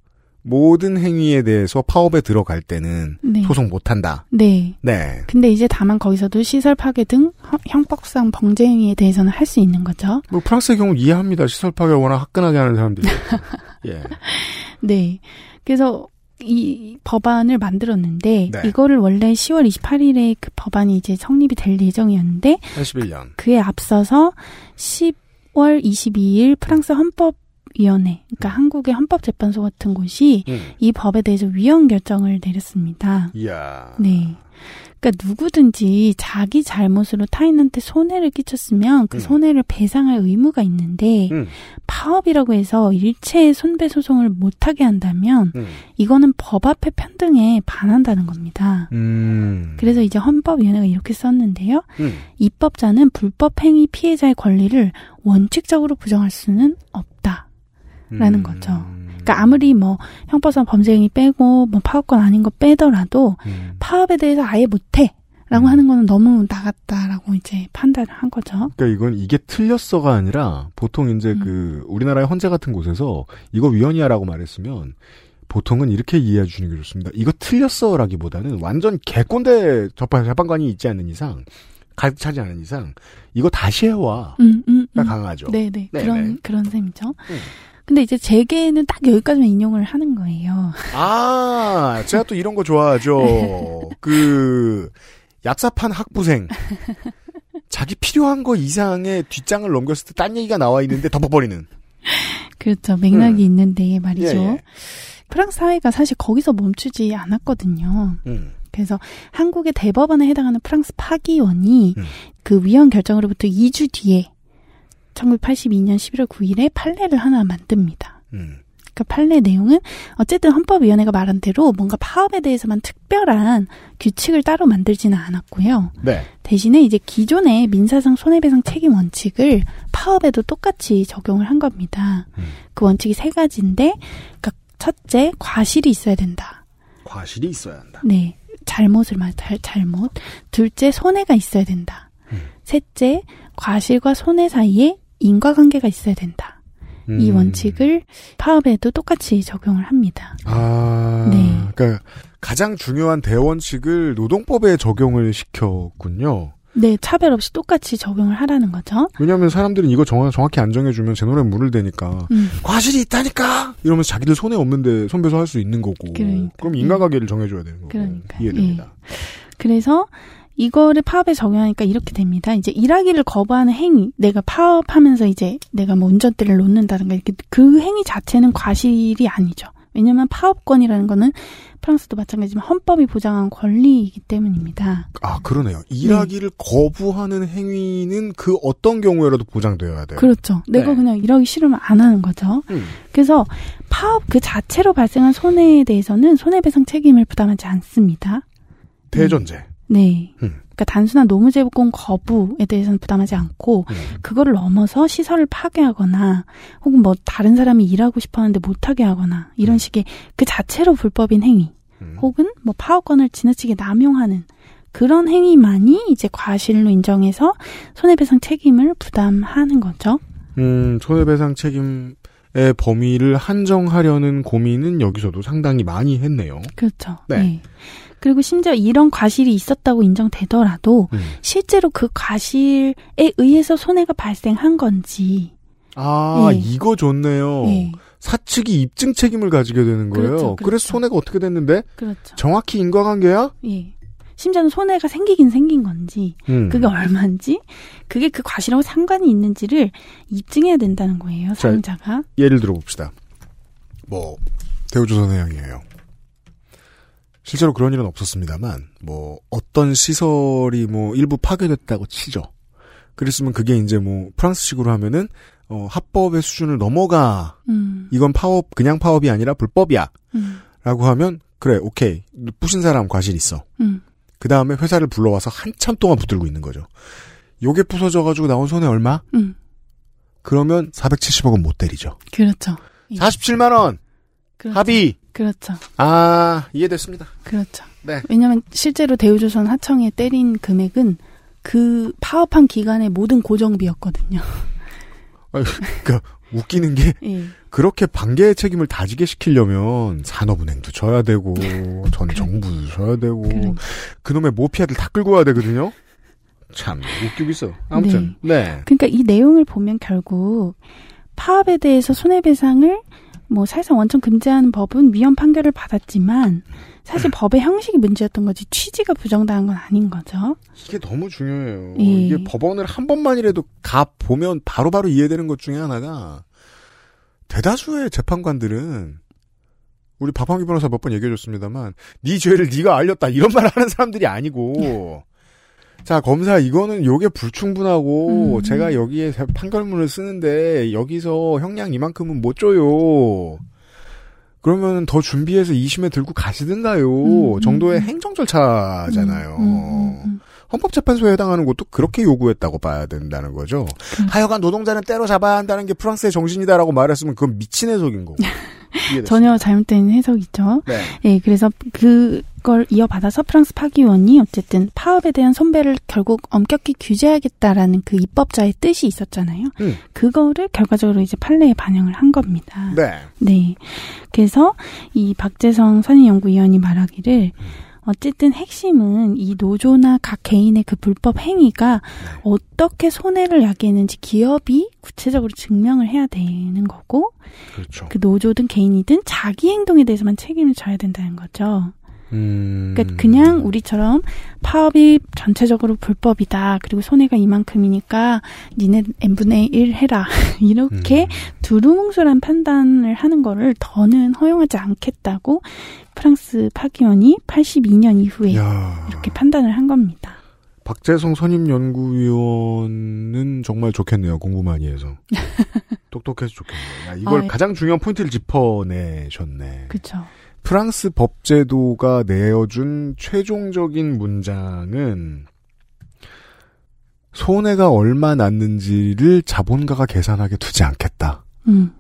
모든 행위에 대해서 파업에 들어갈 때는 네. 소송 못한다. 네. 네. 근데 이제 다만 거기서도 시설 파괴 등 허- 형법상 범죄 행위에 대해서는 할 수 있는 거죠. 뭐 프랑스의 경우 이해합니다. 시설 파괴 워낙 화끈하게 하는 사람들이. 예. 네. 그래서 이 법안을 만들었는데 네. 이거를 원래 10월 28일에 그 법안이 이제 성립이 될 예정이었는데 81년. 그 에 앞서서 10월 22일 프랑스 헌법 위원회, 그러니까 한국의 헌법재판소 같은 곳이 음. 이 법에 대해서 위헌 결정을 내렸습니다. 이야. 네. 그러니까 누구든지 자기 잘못으로 타인한테 손해를 끼쳤으면 그 음. 손해를 배상할 의무가 있는데 음. 파업이라고 해서 일체의 손배 소송을 못하게 한다면 음. 이거는 법 앞에 편등에 반한다는 겁니다. 음. 그래서 이제 헌법위원회가 이렇게 썼는데요. 음. 입법자는 불법 행위 피해자의 권리를 원칙적으로 부정할 수는 없다 라는 음. 거죠. 그러니까 아무리 뭐 형법상 범죄 행위 빼고 뭐 파업권 아닌 거 빼더라도 음. 파업에 대해서 아예 못해. 라고 하는 거는 너무 나갔다라고 이제 판단을 한 거죠. 그러니까 이건 이게 틀렸어가 아니라 보통 이제 음. 그 우리나라의 헌재 같은 곳에서 이거 위헌이야라고 말했으면 보통은 이렇게 이해해 주는 게 좋습니다. 이거 틀렸어라기보다는 완전 개꼰대 재판, 재판관이 있지 않는 이상 가득 차지 않은 이상 이거 다시 해와. 음, 음, 가 음. 강하죠. 네네. 네네. 그런, 그런 셈이죠. 음. 근데 이제 제게는 딱 여기까지만 인용을 하는 거예요. 아, 제가 또 이런 거 좋아하죠. 그 얍삽한 학부생. 자기 필요한 거 이상의 뒷장을 넘겼을 때 딴 얘기가 나와 있는데 덮어버리는. 그렇죠. 맥락이 음. 있는데 말이죠. 예, 예. 프랑스 사회가 사실 거기서 멈추지 않았거든요. 음. 그래서 한국의 대법원에 해당하는 프랑스 파기원이 음. 그 위헌 결정으로부터 2주 뒤에 1982년 11월 9일에 판례를 하나 만듭니다. 음. 그 판례 내용은 어쨌든 헌법위원회가 말한 대로 뭔가 파업에 대해서만 특별한 규칙을 따로 만들지는 않았고요. 네. 대신에 이제 기존의 민사상 손해배상 책임 원칙을 파업에도 똑같이 적용을 한 겁니다. 음. 그 원칙이 세 가지인데, 그러니까 첫째 과실이 있어야 된다. 과실이 있어야 한다. 네, 잘못을 말 잘, 잘못. 둘째 손해가 있어야 된다. 음. 셋째 과실과 손해 사이에 인과관계가 있어야 된다. 이 음. 원칙을 파업에도 똑같이 적용을 합니다. 아, 네. 그러니까 가장 중요한 대원칙을 노동법에 적용을 시켰군요. 네, 차별 없이 똑같이 적용을 하라는 거죠. 왜냐하면 사람들은 이거 정확, 정확히 안 정해주면 제 노래 물을 대니까 음. 과실이 있다니까 이러면서 자기들 손해 없는데 손배소 할수 있는 거고. 그러니까. 그럼 인과관계를 정해줘야 되는 거고. 그러니까요. 이해됩니다. 그래서 이거를 파업에 적용하니까 이렇게 됩니다. 이제 일하기를 거부하는 행위, 내가 파업하면서 이제 내가 뭐 운전대를 놓는다든가 이렇게 그 행위 자체는 과실이 아니죠. 왜냐하면 파업권이라는 거는 프랑스도 마찬가지지만 헌법이 보장한 권리이기 때문입니다. 아 그러네요. 일하기를 거부하는 행위는 그 어떤 경우에라도 보장되어야 돼요. 그렇죠. 내가 네. 그냥 일하기 싫으면 안 하는 거죠. 음. 그래서 파업 그 자체로 발생한 손해에 대해서는 손해배상 책임을 부담하지 않습니다. 대전제. 네. 음. 그러니까 단순한 노무 제공 거부에 대해서는 부담하지 않고 음. 그거를 넘어서 시설을 파괴하거나 혹은 뭐 다른 사람이 일하고 싶어하는데 못하게 하거나 이런 식의 그 자체로 불법인 행위 음. 혹은 뭐 파워권을 지나치게 남용하는 그런 행위만이 이제 과실로 인정해서 손해배상 책임을 부담하는 거죠. 음, 손해배상 책임 의 범위를 한정하려는 고민은 여기서도 상당히 많이 했네요. 그렇죠. 네. 네. 그리고 심지어 이런 과실이 있었다고 인정되더라도 음. 실제로 그 과실에 의해서 손해가 발생한 건지 아, 네. 이거 좋네요. 네. 사측이 입증 책임을 가지게 되는 거예요. 그렇죠, 그래서 그렇죠. 손해가 어떻게 됐는데? 그렇죠. 정확히 인과관계야? 예. 심지어는 손해가 생기긴 생긴 건지 음. 그게 얼마인지 그게 그 과실하고 상관이 있는지를 입증해야 된다는 거예요 자, 사용자가 예를 들어 봅시다. 뭐, 대우조선해양이에요. 실제로 그런 일은 없었습니다만, 뭐, 어떤 시설이 뭐, 일부 파괴됐다고 치죠. 그랬으면 그게 이제 뭐, 프랑스식으로 하면은, 어, 합법의 수준을 넘어가, 음, 이건 파업, 그냥 파업이 아니라 불법이야. 음, 라고 하면, 그래, 오케이. 부신 사람 과실 있어. 음. 그 다음에 회사를 불러와서 한참 동안 붙들고 있는 거죠. 요게 부서져가지고 나온 손해 얼마? 음. 그러면 470억은 못 때리죠. 그렇죠. 예. 47만원! 그렇죠. 합의! 그렇죠. 아, 이해됐습니다. 그렇죠. 네. 왜냐하면 실제로 대우조선 하청에 때린 금액은 그 파업한 기간의 모든 고정비였거든요. 아유, 그니까, 웃기는 게, 예. 그렇게 반개의 책임을 다지게 시키려면, 산업은행도 져야 되고, 전 정부도 져야 되고, 그래. 그놈의 모피아들 다 끌고 와야 되거든요? 참, 웃기고 있어. 아무튼, 네. 그러니까 이 내용을 보면 결국 파업에 대해서 손해배상을 뭐 사실상 원천 금지하는 법은 위헌 판결을 받았지만 사실 법의 형식이 문제였던 거지 취지가 부정당한 건 아닌 거죠. 이게 너무 중요해요. 예. 이게 법원을 한 번만이라도 가 보면 바로바로 이해되는 것 중에 하나가 대다수의 재판관들은 우리 박황기 변호사 몇 번 얘기해줬습니다만 네 죄를 네가 알렸다 이런 말을 하는 사람들이 아니고 자 검사 이거는 요게 불충분하고 음. 제가 여기에 판결문을 쓰는데 여기서 형량 이만큼은 못 줘요. 그러면 더 준비해서 2심에 들고 가시든가요. 음, 정도의 음. 행정 절차잖아요. 음, 음, 음. 헌법재판소에 해당하는 것도 그렇게 요구했다고 봐야 된다는 거죠. 음. 하여간 노동자는 때로 잡아야 한다는 게 프랑스의 정신이다라고 말했으면 그건 미친 해석인 거고. 전혀 잘못된 해석이죠. 네. 예, 그래서 그 걸 이어받아서 프랑스 파기원이 어쨌든 파업에 대한 손배를 결국 엄격히 규제하겠다라는 그 입법자의 뜻이 있었잖아요. 음. 그거를 결과적으로 이제 판례에 반영을 한 겁니다. 네. 네. 그래서 이 박재성 선임연구위원이 말하기를 어쨌든 핵심은 이 노조나 각 개인의 그 불법 행위가 어떻게 손해를 야기했는지 기업이 구체적으로 증명을 해야 되는 거고 그렇죠. 그 노조든 개인이든 자기 행동에 대해서만 책임을 져야 된다는 거죠. 음. 그러니까 그냥 우리처럼 파업이 전체적으로 불법이다. 그리고 손해가 이만큼이니까 니네 n분의 1 해라. 이렇게 음. 두루뭉술한 판단을 하는 거를 더는 허용하지 않겠다고 프랑스 파기원이 82년 이후에 야. 이렇게 판단을 한 겁니다. 박재성 선임연구위원은 정말 좋겠네요. 공부 많이 해서. 똑똑해서 좋겠네요. 야, 이걸 아, 가장 중요한 포인트를 짚어내셨네. 그렇죠. 프랑스 법제도가 내어준 최종적인 문장은 손해가 얼마 났는지를 자본가가 계산하게 두지 않겠다라는 음,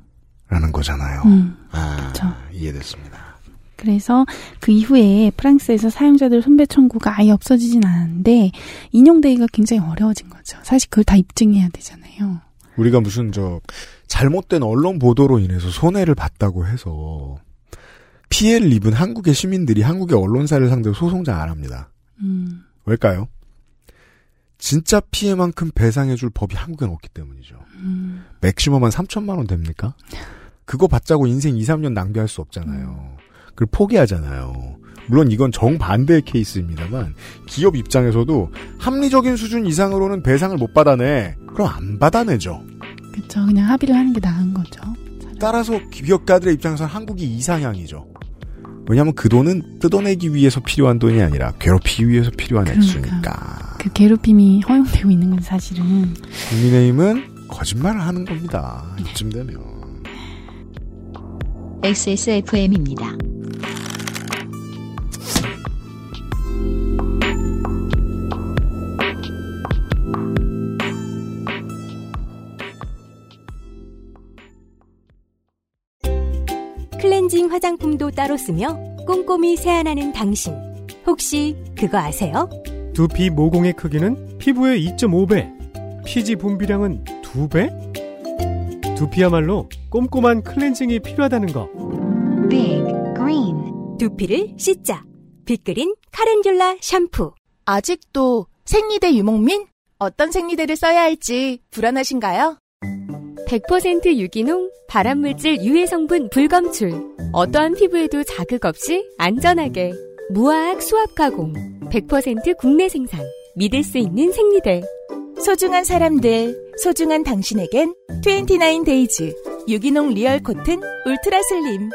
거잖아요. 음. 아, 그쵸. 이해됐습니다. 그래서 그 이후에 프랑스에서 사용자들 손배 청구가 아예 없어지진 않았는데 인용되기가 굉장히 어려워진 거죠. 사실 그걸 다 입증해야 되잖아요. 우리가 무슨 저 잘못된 언론 보도로 인해서 손해를 봤다고 해서 피해를 입은 한국의 시민들이 한국의 언론사를 상대로 소송장 안 합니다. 음, 왜일까요? 진짜 피해만큼 배상해줄 법이 한국엔 없기 때문이죠. 음, maximum 한 3천만 원 됩니까? 그거 받자고 인생 2, 3년 낭비할 수 없잖아요. 그걸 포기하잖아요. 물론 이건 정반대의 케이스입니다만 기업 입장에서도 합리적인 수준 이상으로는 배상을 못 받아내. 그럼 안 받아내죠. 그쵸. 그냥 합의를 하는 게 나은 거죠. 따라서 기업가들의 입장에서는 한국이 이상향이죠. 왜냐하면 그 돈은 뜯어내기 위해서 필요한 돈이 아니라 괴롭히기 위해서 필요한 그러니까. 액수니까. 그 괴롭힘이 허용되고 있는 건 사실은 국민의힘은 거짓말을 하는 겁니다. 이쯤 되면. XSFM입니다. 클렌징 화장품도 따로 쓰며 꼼꼼히 세안하는 당신. 혹시 그거 아세요? 두피 모공의 크기는 피부의 2.5배, 피지 분비량은 2배? 두피야말로 꼼꼼한 클렌징이 필요하다는 거. Big Green 두피를 씻자. 빅그린 카렌듈라 샴푸. 아직도 생리대 유목민? 어떤 생리대를 써야 할지 불안하신가요? 100% 유기농, 발암물질 유해 성분 불검출. 어떠한 피부에도 자극 없이 안전하게. 무화학 수압 가공. 100% 국내 생산. 믿을 수 있는 생리대. 소중한 사람들, 소중한 당신에겐 29 Days 유기농 Real Cotton Ultra Slim.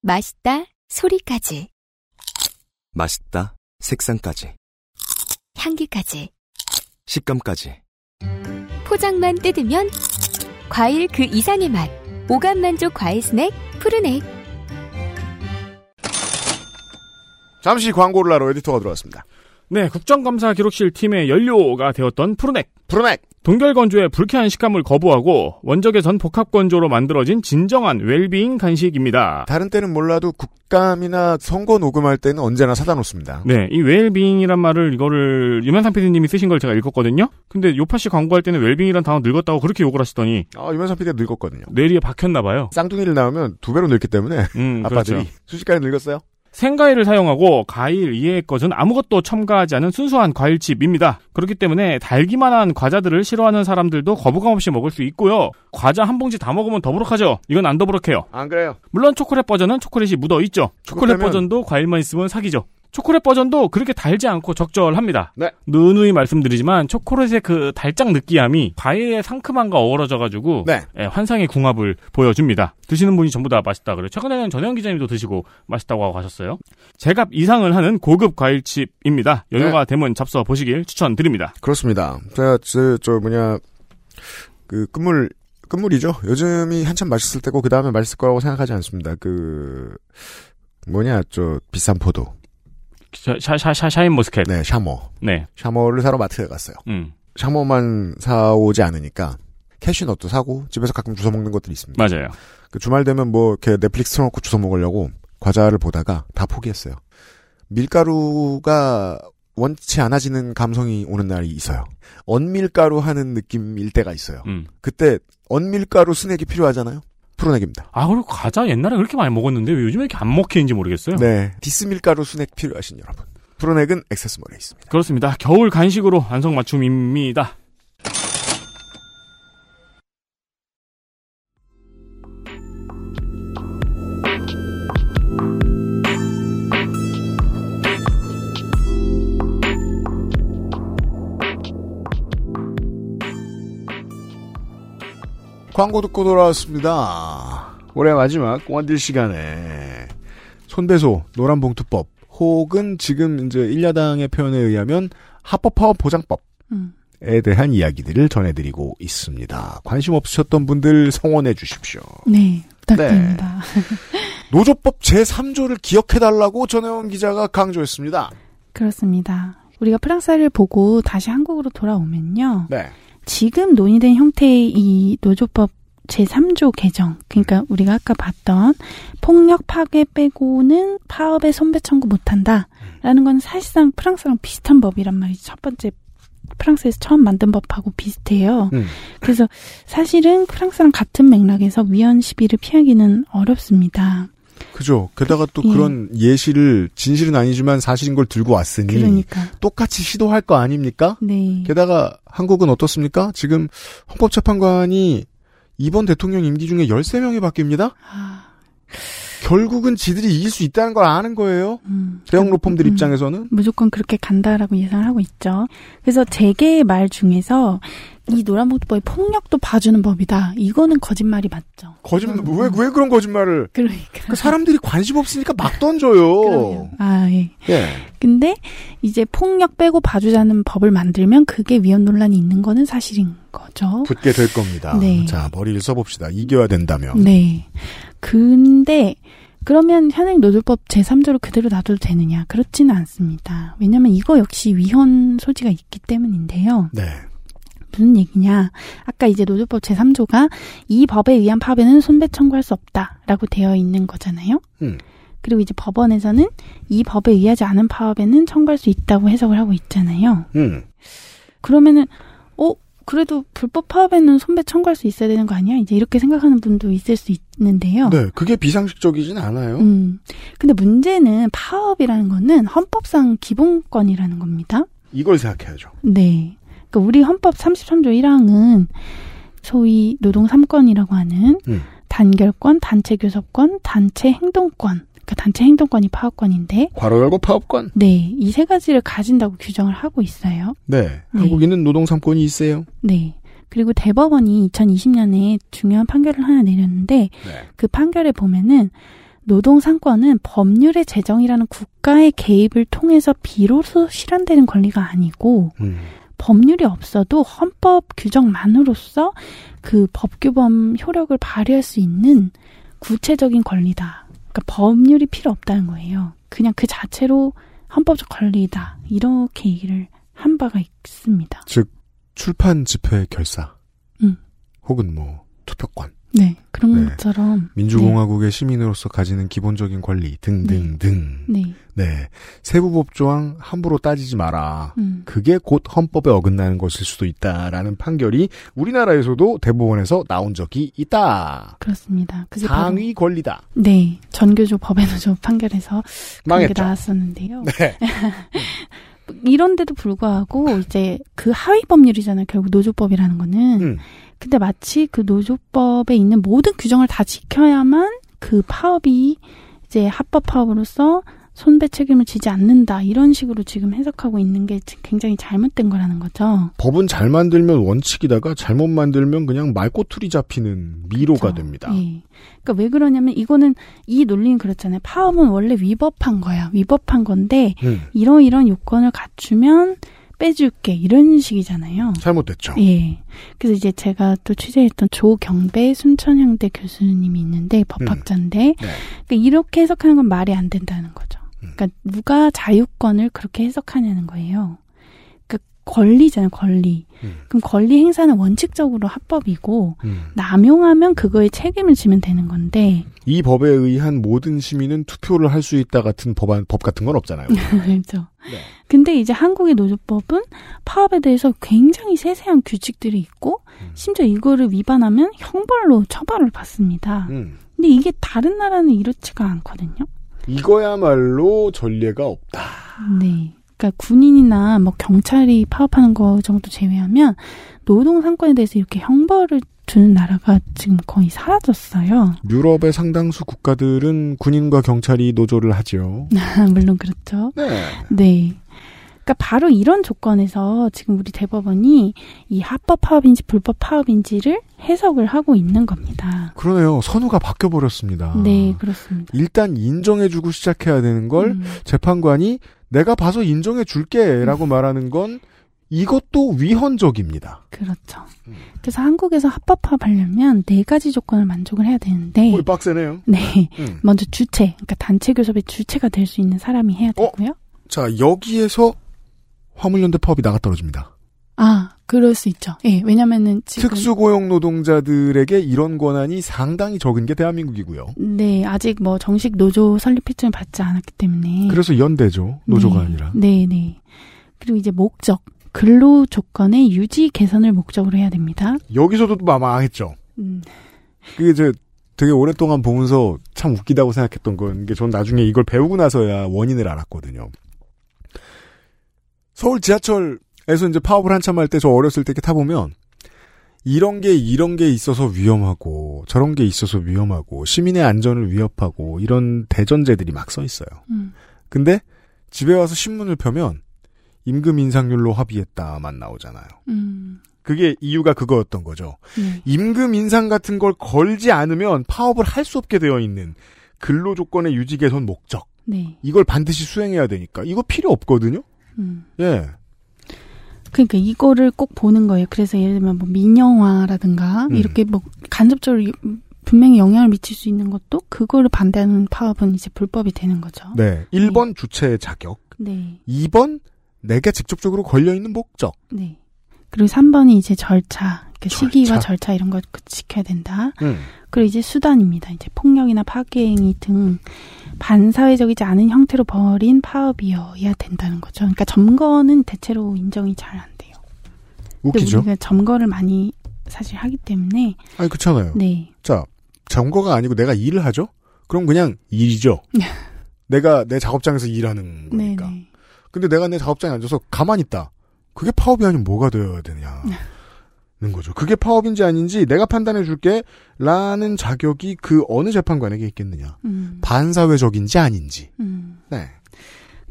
맛있다. 소리까지. 맛있다. 색상까지. 향기까지. 식감까지. 포장만 뜯으면 과일 그 이상의 맛. 오감 만족 과일 스낵 푸르넥. 잠시 광고를 하러 에디터가 들어왔습니다. 네, 국정감사 기록실 팀의 연료가 되었던 푸르넥. 푸르넥. 동결 건조의 불쾌한 식감을 거부하고 원적외선 복합 건조로 만들어진 진정한 웰빙 간식입니다. 다른 때는 몰라도 국감이나 선거 녹음할 때는 언제나 사다 놓습니다. 네, 이 웰빙이란 말을 이거를 유면상 PD님이 쓰신 걸 제가 읽었거든요. 근데 요파 씨 광고할 때는 웰빙이란 단어 늙었다고 그렇게 욕을 하시더니 아, 유면상 PD가 늙었거든요. 뇌리에 박혔나 봐요. 쌍둥이를 낳으면 두 배로 늙기 때문에 음, 아빠들이 그렇죠. 순식간에 늙었어요. 생과일을 사용하고 과일 이외의 것은 아무것도 첨가하지 않은 순수한 과일칩입니다. 그렇기 때문에 달기만한 과자들을 싫어하는 사람들도 거부감 없이 먹을 수 있고요. 과자 한 봉지 다 먹으면 더부룩하죠. 이건 안 더부룩해요. 안 그래요? 물론 초콜릿 버전은 초콜릿이 묻어 있죠. 초콜릿 버전도 과일만 있으면 사기죠. 초콜릿 버전도 그렇게 달지 않고 적절합니다. 네. 누누이 말씀드리지만 초콜릿의 그 달짝 느끼함이 과일의 상큼함과 어우러져가지고 네. 예, 환상의 궁합을 보여줍니다. 드시는 분이 전부 다 맛있다 그래요. 최근에는 전혜영 기자님도 드시고 맛있다고 하고 가셨어요. 제값 이상을 하는 고급 과일칩입니다. 여유가 되면 잡숴 보시길 추천드립니다. 그렇습니다. 제가 저, 저 뭐냐 그 끝물 끝물이죠. 요즘이 한창 맛있을 때고 그 다음에 맛있을 거라고 생각하지 않습니다. 그 뭐냐 저 비싼 포도. 샤, 샤, 샤, 샤, 샤인 머스켓. 네, 샤머. 네. 샤머를 사러 마트에 갔어요. 음. 샤머만 사오지 않으니까 캐슈넛도 사고 집에서 가끔 주워 먹는 것들이 있습니다. 맞아요. 그 주말 되면 뭐 이렇게 넷플릭스 틀어놓고 주워 먹으려고 과자를 보다가 다 포기했어요. 밀가루가 원치 않아지는 감성이 오는 날이 있어요. un밀가루 하는 느낌일 때가 있어요. 음. 그때 un밀가루 스낵이 필요하잖아요. 프로넥입니다. 아, 그리고 과자 옛날에 그렇게 많이 먹었는데 왜 요즘에 이렇게 안 먹히는지 모르겠어요. 네. this 밀가루 스낵 필요하신 여러분. 프로넥은 액세스몰에 있습니다. 그렇습니다. 겨울 간식으로 안성맞춤입니다. 광고 듣고 돌아왔습니다. 올해 마지막 원딜 시간에 손배소, 노란봉투법, 혹은 지금 이제 일야당의 표현에 의하면 합법화업 보장법. 음. 에 대한 이야기들을 전해드리고 있습니다. 관심 없으셨던 분들 성원해 주십시오. 네, 부탁드립니다. 노조법 제3조를 기억해달라고 전혜원 기자가 강조했습니다. 그렇습니다. 우리가 프랑스를 보고 다시 한국으로 돌아오면요. 네. 지금 논의된 형태의 이 노조법 제3조 개정, 그러니까 우리가 아까 봤던 폭력 파괴 빼고는 파업에 손배 청구 못한다 라는 건 사실상 프랑스랑 비슷한 법이란 말이죠. 첫 번째 프랑스에서 처음 만든 법하고 비슷해요. 음. 그래서 사실은 프랑스랑 같은 맥락에서 위헌 시비를 피하기는 어렵습니다. 그죠. 게다가 또 예. 그런 예시를 진실은 아니지만 사실인 걸 들고 왔으니 그러니까. 똑같이 시도할 거 아닙니까? 네. 게다가 한국은 어떻습니까? 지금 헌법재판관이 이번 대통령 임기 중에 13명이 바뀝니다? 아. 결국은 지들이 이길 수 있다는 걸 아는 거예요. 음. 대형 로펌들 음. 입장에서는. 무조건 그렇게 간다라고 예상을 하고 있죠. 그래서 재계의 말 중에서 이 노란봉투법이 폭력도 봐주는 법이다. 이거는 거짓말이 맞죠. 거짓말, 왜, 왜 그런 거짓말을. 그러니까. 그 사람들이 관심 없으니까 막 던져요. 아, 예. 예. 근데 이제 폭력 빼고 봐주자는 법을 만들면 그게 위헌 논란이 있는 거는 사실인 거죠. 붙게 될 겁니다. 네. 자, 머리를 써봅시다. 이겨야 된다면. 네. 근데 그러면 현행 노조법 제3조를 그대로 놔둬도 되느냐? 그렇지는 않습니다. 왜냐하면 이거 역시 위헌 소지가 있기 때문인데요. 네. 무슨 얘기냐. 아까 이제 노조법 제3조가 이 법에 의한 파업에는 손배 청구할 수 없다라고 되어 있는 거잖아요. 음. 그리고 이제 법원에서는 이 법에 의하지 않은 파업에는 청구할 수 있다고 해석을 하고 있잖아요. 음. 그러면은 어 그래도 불법 파업에는 손배 청구할 수 있어야 되는 거 아니야? 이제 이렇게 생각하는 분도 있을 수 있는데요. 네, 그게 비상식적이진 않아요. 음. 근데 문제는 파업이라는 거는 헌법상 기본권이라는 겁니다. 이걸 생각해야죠. 네. 그러니까 우리 헌법 33조 1항은 소위 노동 3권이라고 하는 음. 단결권, 단체 교섭권, 단체 행동권. 그러니까 단체 행동권이 파업권인데 괄호 열고 파업권. 네, 이 세 가지를 가진다고 규정을 하고 있어요. 네, 네. 한국인은 노동 3권이 있어요. 네. 그리고 대법원이 2020년에 중요한 판결을 하나 내렸는데 네. 그 판결에 보면은 노동 상권은 법률의 제정이라는 국가의 개입을 통해서 비로소 실현되는 권리가 아니고 음. 법률이 없어도 헌법 규정만으로서 그 법규범 효력을 발휘할 수 있는 구체적인 권리다. 그러니까 법률이 필요 없다는 거예요. 그냥 그 자체로 헌법적 권리다. 이렇게 얘기를 한 바가 있습니다. 즉 출판 집회 결사. 음. 혹은 뭐 투표권. 네, 그런 네. 것처럼 민주공화국의 시민으로서 가지는 기본적인 권리 등등등. 네. 네. 세부법 조항 함부로 따지지 마라. 음. 그게 곧 헌법에 어긋나는 것일 수도 있다라는 판결이 우리나라에서도 대법원에서 나온 적이 있다. 그렇습니다. 그게 상위 권리다. 네, 전교조 법외노조 판결에서 그런 게 망했죠. 나왔었는데요. 네. 이런데도 불구하고 이제 그 하위 법률이잖아요. 결국 노조법이라는 거는. 음. 근데 마치 그 노조법에 있는 모든 규정을 다 지켜야만 그 파업이 이제 합법 파업으로서 손배 책임을 지지 않는다 이런 식으로 지금 해석하고 있는 게 굉장히 잘못된 거라는 거죠. 법은 잘 만들면 원칙이다가 잘못 만들면 그냥 말꼬투리 잡히는 미로가 됩니다. 예. 그러니까 왜 그러냐면 이거는 이 논리는 그렇잖아요. 파업은 원래 위법한 거야. 위법한 건데 음. 이러이런 요건을 갖추면 빼줄게 이런 식이잖아요. 잘못됐죠. 예. 그래서 이제 제가 또 취재했던 조경배 순천향대 교수님이 있는데 법학자인데 네. 그러니까 이렇게 해석하는 건 말이 안 된다는 거죠. 그러니까 누가 자유권을 그렇게 해석하냐는 거예요. 권리잖아요, 권리. 그럼 권리 행사는 원칙적으로 합법이고 음. 남용하면 그거에 책임을 지면 되는 건데 이 법에 의한 모든 시민은 투표를 할 수 있다 같은 법안 법 같은 건 없잖아요. 그렇죠. 근데 이제 한국의 노조법은 파업에 대해서 굉장히 세세한 규칙들이 있고 심지어 이거를 위반하면 형벌로 처벌을 받습니다. 음. 근데 이게 다른 나라는 이렇지가 않거든요. 이거야말로 전례가 없다. 네. 그러니까 군인이나 뭐 경찰이 파업하는 거 정도 제외하면 노동 상권에 대해서 이렇게 형벌을 주는 나라가 지금 거의 사라졌어요. 유럽의 상당수 국가들은 군인과 경찰이 노조를 하죠. 물론 그렇죠. 네. 네. 그러니까 바로 이런 조건에서 지금 우리 대법원이 이 합법 파업인지 불법 파업인지를 해석을 하고 있는 겁니다. 그러네요. 선우가 바뀌어 버렸습니다. 네, 그렇습니다. 일단 인정해주고 시작해야 되는 걸 음. 재판관이 내가 봐서 인정해 줄게라고 말하는 건 이것도 위헌적입니다. 그렇죠. 그래서 한국에서 합법 파업하려면 네 가지 조건을 만족을 해야 되는데 꼴 빡세네요. 네. 음. 먼저 주체, 그러니까 단체 교섭의 주체가 될 수 있는 사람이 해야 되고요. 자 여기에서 화물연대 파업이 나가 떨어집니다. 아, 그럴 수 있죠. 예, 왜냐면은 지금 특수고용 노동자들에게 이런 권한이 상당히 적은 게 대한민국이고요. 네, 아직 뭐 정식 노조 설립批准받지 않았기 때문에 그래서 연대죠. 노조가 네. 아니라. 네, 네. 그리고 이제 목적, 근로 조건의 유지 개선을 목적으로 해야 됩니다. 여기서도 또 망했죠. 음. 그게 이제 되게 오랫동안 보면서 참 웃기다고 생각했던 건 게 전 나중에 이걸 배우고 나서야 원인을 알았거든요. 서울 지하철 에서 이제 파업을 한참 할 때 저 어렸을 때 이렇게 타보면 이런 게 이런 게 있어서 위험하고 저런 게 있어서 위험하고 시민의 안전을 위협하고 이런 대전제들이 막 써 있어요. 음. 근데 집에 와서 신문을 펴면 임금 인상률로 합의했다만 나오잖아요. 음. 그게 이유가 그거였던 거죠. 네. 임금 인상 같은 걸 걸지 않으면 파업을 할 수 없게 되어 있는 근로 조건의 유지 개선 목적. 네. 이걸 반드시 수행해야 되니까 이거 필요 없거든요. 음. 예. 그러니까 이거를 꼭 보는 거예요. 그래서 예를 들면 뭐 민영화라든가 음. 이렇게 뭐 간접적으로 이- 분명히 영향을 미칠 수 있는 것도 그거를 반대하는 파업은 이제 불법이 되는 거죠. 네. 1번 주체의 자격. 네. 2번 내가 직접적으로 걸려 있는 목적. 네. 그리고 3번이 이제 절차. 그러니까 시기와 절차 이런 거 지켜야 된다. 음. 그리고 이제 수단입니다. 이제 폭력이나 파괴행위 등 반사회적이지 않은 형태로 벌인 파업이어야 된다는 거죠. 그러니까 점거는 대체로 인정이 잘 안 돼요. 웃기죠? 우리가 점거를 많이 사실 하기 때문에 아니 그렇잖아요. 네. 자, 점거가 아니고 내가 일을 하죠? 그럼 그냥 일이죠. 내가 내 작업장에서 일하는 거니까. 네네. 근데 내가 내 작업장에 앉아서 가만히 있다. 그게 파업이 아니면 뭐가 되어야 되냐. 는 거죠. 그게 파업인지 아닌지 내가 판단해 줄게. 라는 자격이 그 어느 재판관에게 있겠느냐. 음. 반사회적인지 아닌지. 음. 네.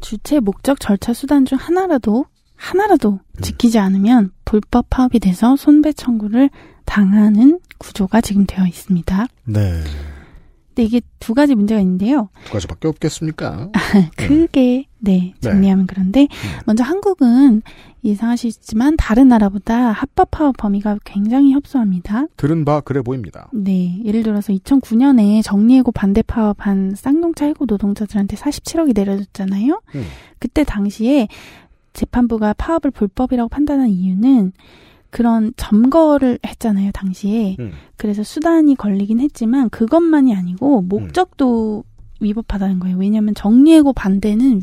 주체 목적 절차 수단 중 하나라도 하나라도 음. 지키지 않으면 불법 파업이 돼서 손배 청구를 당하는 구조가 지금 되어 있습니다. 네. 근데 이게 두 가지 문제가 있는데요. 두 가지밖에 없겠습니까? 크게 네 정리하면 그런데 먼저 한국은 이상하시지만 다른 나라보다 합법 파업 범위가 굉장히 협소합니다. 들은 바 그래 보입니다. 네, 예를 들어서 2009년에 정리해고 반대 파업한 쌍용차 해고 노동자들한테 47억이 내려졌잖아요. 음. 그때 당시에 재판부가 파업을 불법이라고 판단한 이유는 그런 점거를 했잖아요, 당시에. 음. 그래서 수단이 걸리긴 했지만 그것만이 아니고 목적도 위법하다는 거예요. 왜냐하면 정리해고 반대는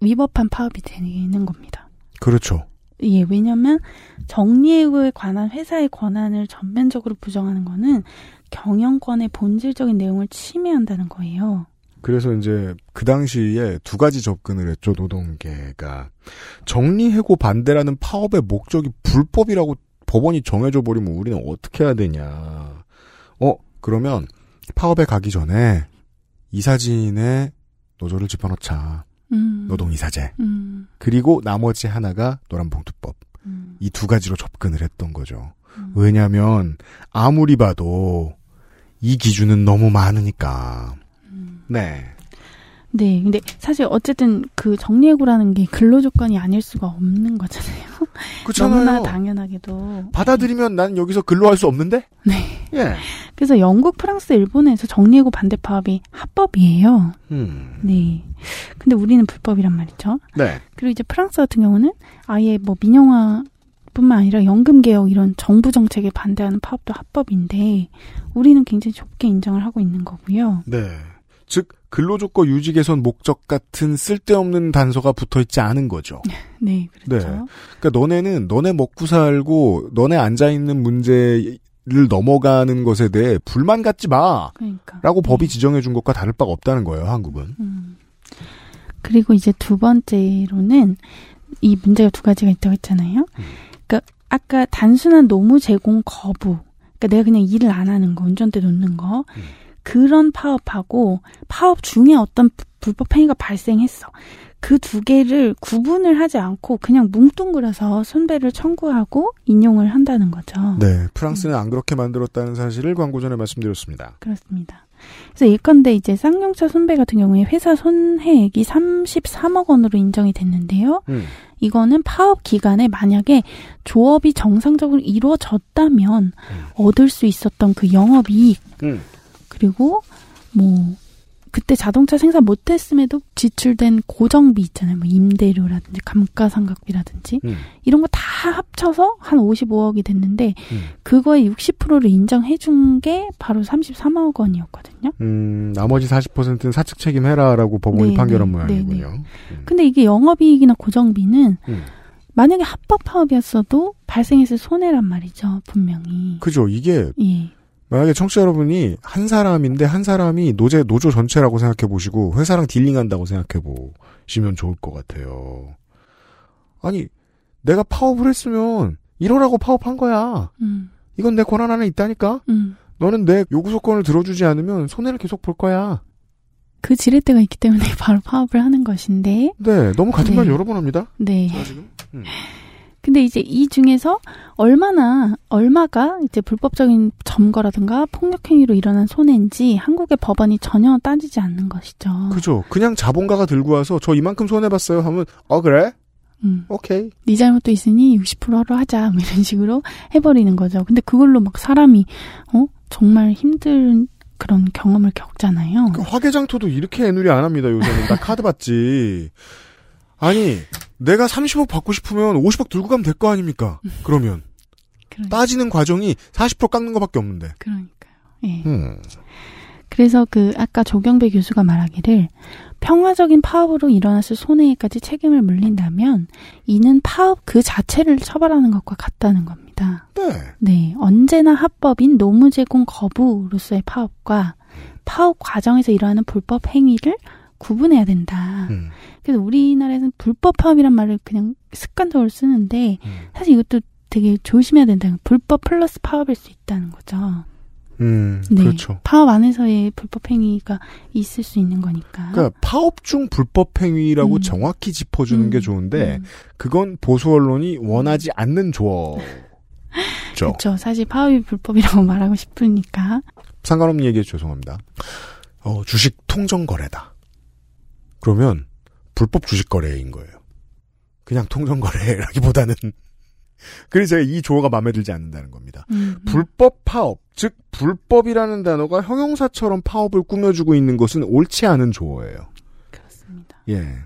위법한 파업이 되는 겁니다. 그렇죠. 예, 왜냐면 정리해고에 관한 회사의 권한을 전면적으로 부정하는 거는 경영권의 본질적인 내용을 침해한다는 거예요. 그래서 이제 그 당시에 두 가지 접근을 했죠 노동계가 정리해고 반대라는 파업의 목적이 불법이라고 법원이 정해줘 버리면 우리는 어떻게 해야 되냐 어 그러면 파업에 가기 전에 이사진에 노조를 집어넣자 음. 노동이사제 음. 그리고 나머지 하나가 노란봉투법 음. 이두 가지로 접근을 했던 거죠 왜냐하면 아무리 봐도 이 기준은 너무 많으니까 음. 네. 네, 근데 사실 어쨌든 그 정리해고라는 게 근로 조건이 아닐 수가 없는 거잖아요. 그렇잖아요. 너무나 당연하게도. 받아들이면 난 여기서 근로할 수 없는데? 네. 예. 그래서 영국, 프랑스, 일본에서 정리해고 반대 파업이 합법이에요. 음. 네. 근데 우리는 불법이란 말이죠. 네. 그리고 이제 프랑스 같은 경우는 아예 뭐 민영화 뿐만 아니라 연금 개혁 이런 정부 정책에 반대하는 파업도 합법인데 우리는 굉장히 좁게 인정을 하고 있는 거고요. 네. 즉 근로조건 유지 개선 목적 같은 쓸데없는 단서가 붙어 있지 않은 거죠. 네, 그렇죠. 네. 그러니까 너네는 너네 먹고 살고 너네 앉아 있는 문제를 넘어가는 것에 대해 불만 갖지 마. 그러니까. 라고 법이 지정해 준 것과 다를 바가 없다는 거예요, 한국은. 음. 그리고 이제 두 번째로는 이 문제가 두 가지가 있다고 했잖아요. 그러니까 아까 단순한 노무 제공 거부. 그러니까 내가 그냥 일을 안 하는 거, 운전대 놓는 거. 그런 파업하고 파업 중에 어떤 부- 불법 행위가 발생했어. 그 두 개를 구분을 하지 않고 그냥 뭉뚱그려서 손배를 청구하고 인용을 한다는 거죠. 네. 프랑스는 안 그렇게 만들었다는 사실을 광고 전에 말씀드렸습니다. 그렇습니다. 그래서 예컨대 이제 쌍용차 손배 같은 경우에 회사 손해액이 33억 원으로 인정이 됐는데요. 음. 이거는 파업 기간에 만약에 조업이 정상적으로 이루어졌다면 얻을 수 있었던 그 영업이익 음. 그리고 뭐 그때 자동차 생산 못했음에도 지출된 고정비 있잖아요. 뭐 임대료라든지 감가상각비라든지 음. 이런 거 다 합쳐서 한 55억이 됐는데 음. 그거의 60%를 인정해 준 게 바로 33억 원이었거든요. 음, 나머지 40%는 사측 책임해라라고 법원이 네, 판결한 네, 모양이군요. 네, 근데 이게 영업이익이나 고정비는 음. 만약에 합법 파업이었어도 발생했을 손해란 말이죠. 분명히. 그죠. 이게 예. 만약에 청취자 여러분이 한 사람인데 한 사람이 노제 노조 전체라고 생각해 보시고 회사랑 딜링한다고 생각해 보시면 좋을 것 같아요. 아니 내가 파업을 했으면 이러라고 파업한 거야. 음. 이건 내 권한 안에 있다니까. 음. 너는 내 요구 조건을 들어주지 않으면 손해를 계속 볼 거야. 그 지렛대가 있기 때문에 바로 파업을 하는 것인데. 네, 너무 같은 네. 말 여러 번 합니다. 네. 지금. 음. 근데 이제 이 중에서 얼마나 얼마가 이제 불법적인 점거라든가 폭력 행위로 일어난 손해인지 한국의 법원이 전혀 따지지 않는 것이죠. 그죠. 그냥 자본가가 들고 와서 저 이만큼 손해봤어요 하면 어 그래? 음. 오케이. 네 잘못도 있으니 60%로 하자 뭐 이런 식으로 해버리는 거죠. 근데 그걸로 막 사람이 어 정말 힘든 그런 경험을 겪잖아요. 그 화개장터도 이렇게 애누리 안 합니다 요새는 나 카드 받지. 아니 내가 30억 받고 싶으면 50억 들고 가면 될 거 아닙니까? 그러면 따지는 과정이 40% 깎는 것밖에 없는데. 그러니까요. 예. 음. 그래서 그 아까 조경배 교수가 말하기를 평화적인 파업으로 일어났을 손해까지 책임을 물린다면 이는 파업 그 자체를 처벌하는 것과 같다는 겁니다. 네. 네, 언제나 합법인 노무 제공 거부로서의 파업과 파업 과정에서 일어나는 불법 행위를 구분해야 된다. 음. 그래서 우리나라에서는 불법 파업이란 말을 그냥 습관적으로 쓰는데 음. 사실 이것도 되게 조심해야 된다. 불법 플러스 파업일 수 있다는 거죠. 음, 네. 그렇죠. 파업 안에서의 불법 행위가 있을 수 있는 거니까. 그러니까 파업 중 불법 행위라고 음. 정확히 짚어주는 음, 게 좋은데 음. 그건 보수 언론이 원하지 않는 조어죠. 그렇죠. 사실 파업이 불법이라고 말하고 싶으니까. 상관없는 얘기에 죄송합니다. 어, 주식 통정 거래다. 그러면 불법 주식 거래인 거예요. 그냥 통정 거래라기보다는 그래서 제가 이 조어가 마음에 들지 않는다는 겁니다. 음, 불법 파업, 즉 불법이라는 단어가 형용사처럼 파업을 꾸며주고 있는 것은 옳지 않은 조어예요. 그렇습니다. 예.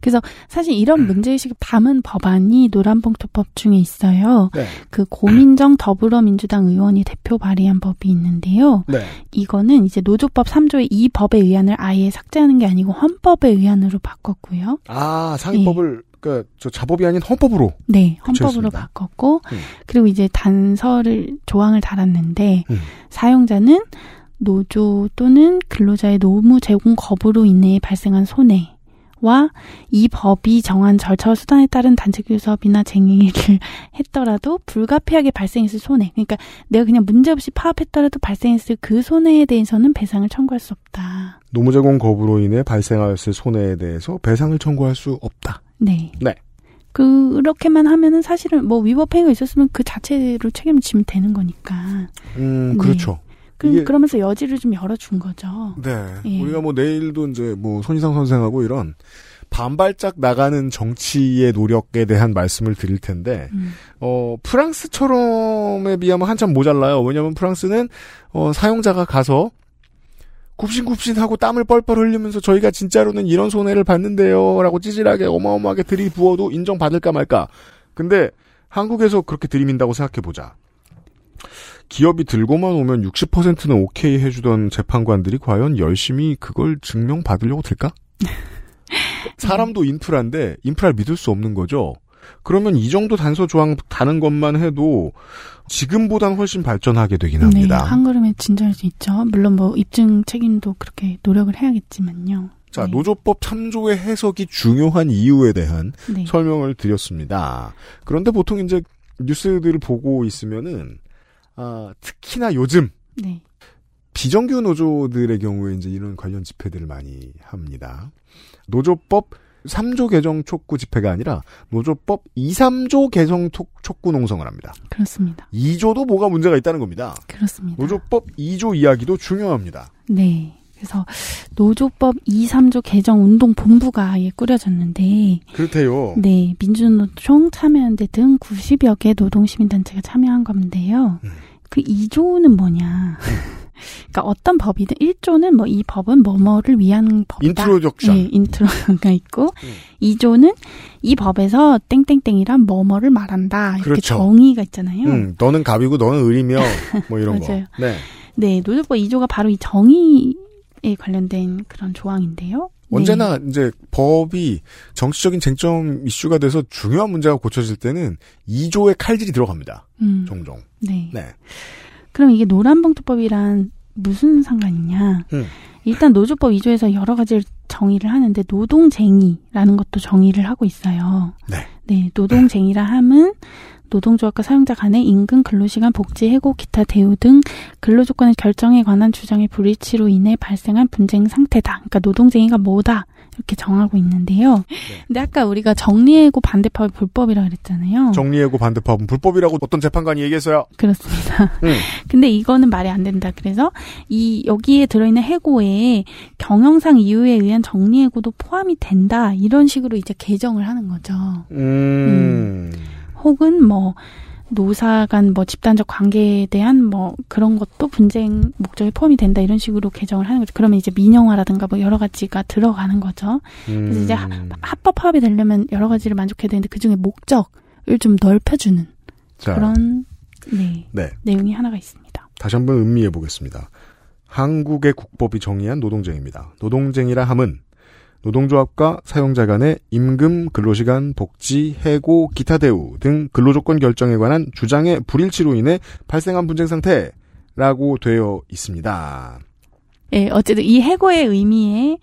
그래서 사실 이런 문제의식을 담은 법안이 노란봉투법 중에 있어요. 네. 그 고민정 더불어민주당 의원이 대표 발의한 법이 있는데요. 네. 이거는 이제 노조법 3조의 이 법의 의안을 아예 삭제하는 게 아니고 헌법의 의안으로 바꿨고요. 아, 상위법을 그러니까 저 자법이 아닌 헌법으로. 네, 헌법으로. 바꿨고 음. 그리고 이제 단서를 조항을 달았는데 음. 사용자는 노조 또는 근로자의 노무 제공 거부로 인해 발생한 손해 와이 법이 정한 절차와 수단에 따른 단체 교섭이나 쟁의를 했더라도 불가피하게 발생했을 손해. 그러니까 내가 그냥 문제없이 파업했더라도 발생했을 그 손해에 대해서는 배상을 청구할 수 없다. 노무 제공 거부로 인해 발생하였을 손해에 대해서 배상을 청구할 수 없다. 네. 네. 그렇게만 하면은 사실은 뭐 위법 행위가 있었으면 그 자체로 책임을 지면 되는 거니까. 음, 네. 그렇죠. 그, 그러면서 여지를 좀 열어준 거죠. 네. 예. 우리가 뭐 내일도 이제 뭐 손희상 선생하고 이런 반발짝 나가는 정치의 노력에 대한 말씀을 드릴 텐데, 음. 어, 프랑스처럼에 비하면 한참 모자라요. 왜냐면 프랑스는, 어, 사용자가 가서 굽신굽신하고 땀을 뻘뻘 흘리면서 저희가 진짜로는 이런 손해를 받는데요. 라고 찌질하게 어마어마하게 들이부어도 인정받을까 말까. 근데 한국에서 그렇게 들이민다고 생각해보자. 기업이 들고만 오면 60%는 오케이 해주던 재판관들이 과연 열심히 그걸 증명받으려고 들까? 사람도 인프라인데 인프라를 믿을 수 없는 거죠. 그러면 이 정도 단서 조항 다는 것만 해도 지금보단 훨씬 발전하게 되긴 네, 합니다. 한 걸음에 진전할 수 있죠. 물론 뭐 입증 책임도 그렇게 노력을 해야겠지만요. 자, 노조법 3조의 해석이 중요한 이유에 대한 네. 설명을 드렸습니다. 그런데 보통 이제 뉴스들을 보고 있으면은 아, 특히나 요즘 네. 비정규 노조들의 경우에 이제 이런 관련 집회들을 많이 합니다. 노조법 3조 개정 촉구 집회가 아니라 노조법 2, 3조 개정 촉- 촉구 농성을 합니다. 그렇습니다. 2조도 뭐가 문제가 있다는 겁니다. 그렇습니다. 노조법 2조 이야기도 중요합니다. 네. 그래서 노조법 2, 3조 개정 운동 본부가 아예 꾸려졌는데 그렇대요. 네, 민주노총, 참여연대 등 90여 개 노동시민 단체가 참여한 건데요. 음. 그 2조는 뭐냐. 그러니까 어떤 법이든 1조는 뭐 이 법은 뭐뭐를 위한 법이다. introduction. 예, 인트로가 있고 음. 2조는 이 법에서 땡땡땡이란 뭐뭐를 말한다. 이렇게 그렇죠. 정의가 있잖아요. 음, 너는 갑이고 너는 을이며 뭐 이런 거. 맞아요. 네. 네, 노조법 2조가 바로 이 정의 에 관련된 그런 조항인데요. 네. 언제나 이제 법이 정치적인 쟁점 이슈가 돼서 중요한 문제가 고쳐질 때는 2조에 칼질이 들어갑니다. 음. 종종. 네. 네. 그럼 이게 노란봉투법이란 무슨 상관이냐? 음. 일단 노조법 2조에서 여러 가지를 정의를 하는데 노동쟁의라는 것도 정의를 하고 있어요. 네. 네, 노동쟁의라 함은 노동조합과 사용자 간의 임금, 근로시간, 복지, 해고, 기타 대우 등 근로조건의 결정에 관한 주장의 불일치로 인해 발생한 분쟁 상태다. 그러니까 노동쟁의가 뭐다. 이렇게 정하고 있는데요. 네. 근데 아까 우리가 정리해고 반대파업이 불법이라 그랬잖아요. 정리해고 반대법은 불법이라고 어떤 재판관이 얘기했어요. 그렇습니다. 음. 근데 이거는 말이 안 된다. 그래서 이 여기에 들어있는 해고에 경영상 이유에 의한 정리해고도 포함이 된다. 이런 식으로 이제 개정을 하는 거죠. 음. 혹은 뭐 노사 간뭐 집단적 관계에 대한 뭐 그런 것도 분쟁 목적에 포함이 된다 이런 식으로 개정을 하는 거죠. 그러면 이제 민영화라든가 뭐 여러 가지가 들어가는 거죠. 그래서 이제 하- 음. 합법 파업이 되려면 여러 가지를 만족해야 되는데 그 중에 목적을 좀 넓혀주는 자, 그런 네, 네. 내용이 하나가 있습니다. 다시 한번 음미해 보겠습니다. 한국의 국법이 정의한 노동쟁입니다. 노동쟁이라 함은 노동조합과 사용자 간의 임금, 근로시간, 복지, 해고, 기타 대우 등 근로조건 결정에 관한 주장의 불일치로 인해 발생한 분쟁 상태라고 되어 있습니다. 예, 어쨌든 이 해고의 의미에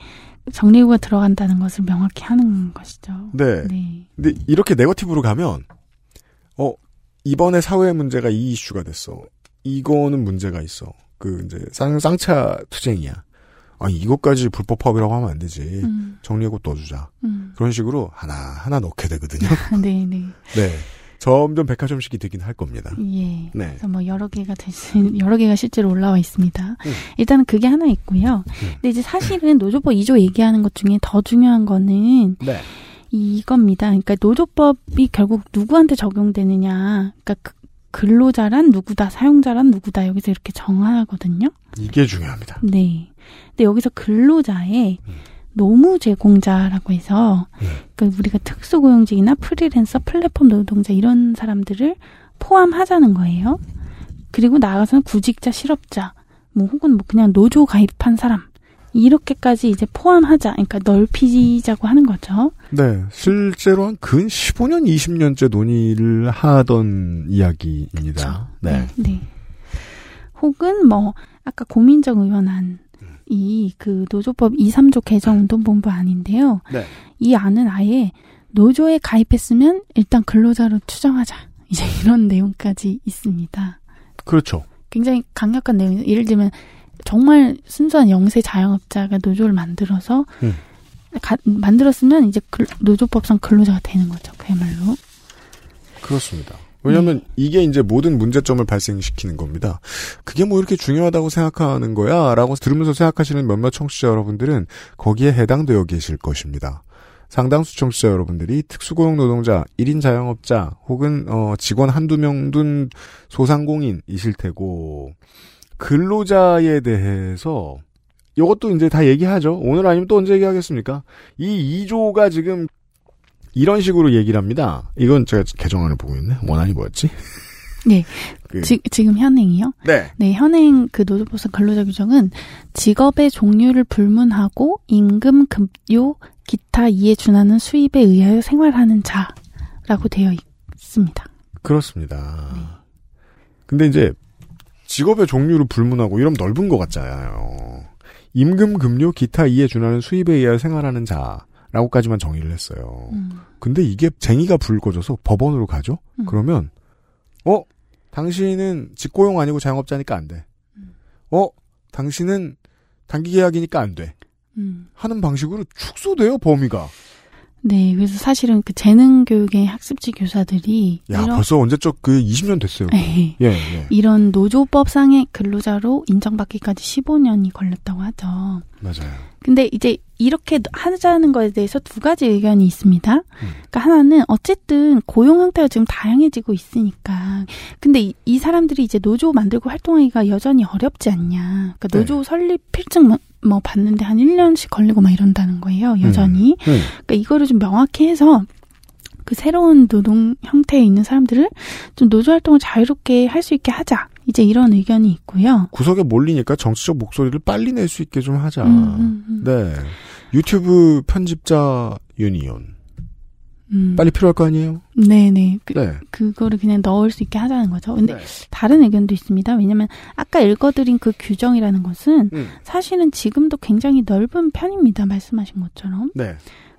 정리구가 들어간다는 것을 명확히 하는 것이죠. 네. 근데 이렇게 네거티브로 가면 어 이번에 사회 문제가 이 이슈가 됐어. 이거는 문제가 있어. 그 이제 쌍 쌍차 투쟁이야. 아 이것까지 불법 파업이라고 하면 안 되지. 음. 정리해고 넣어주자. 음. 그런 식으로 하나 하나 넣게 되거든요. 네, 네. 네. 점점 백화점식이 되긴 할 겁니다. 예. 네. 그래서 뭐 여러 개가 될 수, 여러 개가 실제로 올라와 있습니다. 음. 일단은 그게 하나 있고요. 근데 이제 사실은 노조법 2조 얘기하는 것 중에 더 중요한 거는 네. 이겁니다. 그러니까 노조법이 결국 누구한테 적용되느냐. 그러니까 그- 근로자란 누구다, 사용자란 누구다. 여기서 이렇게 정하거든요. 이게 중요합니다. 네. 근데 여기서 근로자의 노무 제공자라고 해서 그 우리가 특수고용직이나 프리랜서, 플랫폼 노동자 이런 사람들을 포함하자는 거예요. 그리고 나아가서는 구직자, 실업자, 뭐 혹은 뭐 그냥 노조 가입한 사람 이렇게까지 이제 포함하자. 그러니까 넓히자고 하는 거죠. 네. 실제로 한 근 15년, 20년째 논의를 하던 이야기입니다. 네. 네. 혹은 뭐 아까 고민정 의원안 이 그 노조법 2, 3조 개정 운동본부 안인데요. 네. 이 안은 아예 노조에 가입했으면 일단 근로자로 추정하자. 이제 이런 내용까지 있습니다. 그렇죠. 굉장히 강력한 내용이에요. 예를 들면 정말 순수한 영세 자영업자가 노조를 만들어서 음. 가- 만들었으면 이제 근- 노조법상 근로자가 되는 거죠. 그야말로. 그렇습니다. 왜냐하면 이게 이제 모든 문제점을 발생시키는 겁니다. 그게 뭐 이렇게 중요하다고 생각하는 거야? 라고 들으면서 생각하시는 몇몇 청취자 여러분들은 거기에 해당되어 계실 것입니다. 상당수 청취자 여러분들이 특수고용 노동자, 1인 자영업자, 혹은 어, 직원 한두 명 둔 소상공인이실 테고 근로자에 대해서 이것도 이제 다 얘기하죠. 오늘 아니면 또 언제 얘기하겠습니까? 이 2조가 지금 이런 식으로 얘기를 합니다. 이건 제가 개정안을 보고 있네. 원안이 뭐였지? 네. 그- 지, 지금 현행이요? 네. 네, 현행 그 노조법상 근로자 규정은 직업의 종류를 불문하고 임금, 급료, 기타 이에 준하는 수입에 의하여 생활하는 자라고 되어 있습니다. 그렇습니다. 근데 이제 직업의 종류를 불문하고 이러면 넓은 것 같잖아요. 임금, 급료, 기타 이에 준하는 수입에 의하여 생활하는 자 라고까지만 정의를 했어요. 근데 이게 쟁의가 불거져서 법원으로 가죠? 음. 그러면, 어? 당신은 직고용 아니고 자영업자니까 안 돼. 어? 당신은 단기 계약이니까 안 돼. 음. 하는 방식으로 축소돼요, 범위가. 네, 그래서 사실은 그 재능 교육의 학습지 교사들이 야, 이런 벌써 언제적 그 20년 됐어요. 그거. 예. 예, 예. 이런 노조법상의 근로자로 인정받기까지 15년이 걸렸다고 하죠. 맞아요. 근데 이제 이렇게 하자는 거에 대해서 두 가지 의견이 있습니다. 그러니까 하나는 어쨌든 고용 형태가 지금 다양해지고 있으니까. 근데 이, 이 사람들이 이제 노조 만들고 활동하기가 여전히 어렵지 않냐. 그러니까 노조 설립 필증 뭐, 뭐 받는데 한 1년씩 걸리고 막 이런다는 거예요. 여전히. 음. 그러니까 이거를 좀 명확히 해서 그 새로운 노동 형태에 있는 사람들을 좀 노조 활동을 자유롭게 할 수 있게 하자. 이제 이런 의견이 있고요. 구석에 몰리니까 정치적 목소리를 빨리 낼 수 있게 좀 하자. 음, 음, 네. 유튜브 편집자 유니온. 음. 빨리 필요할 거 아니에요? 네네. 그, 네. 그거를 그냥 넣을 수 있게 하자는 거죠. 근데 네. 다른 의견도 있습니다. 왜냐면 아까 읽어드린 그 규정이라는 것은 음. 사실은 지금도 굉장히 넓은 편입니다. 말씀하신 것처럼. 네.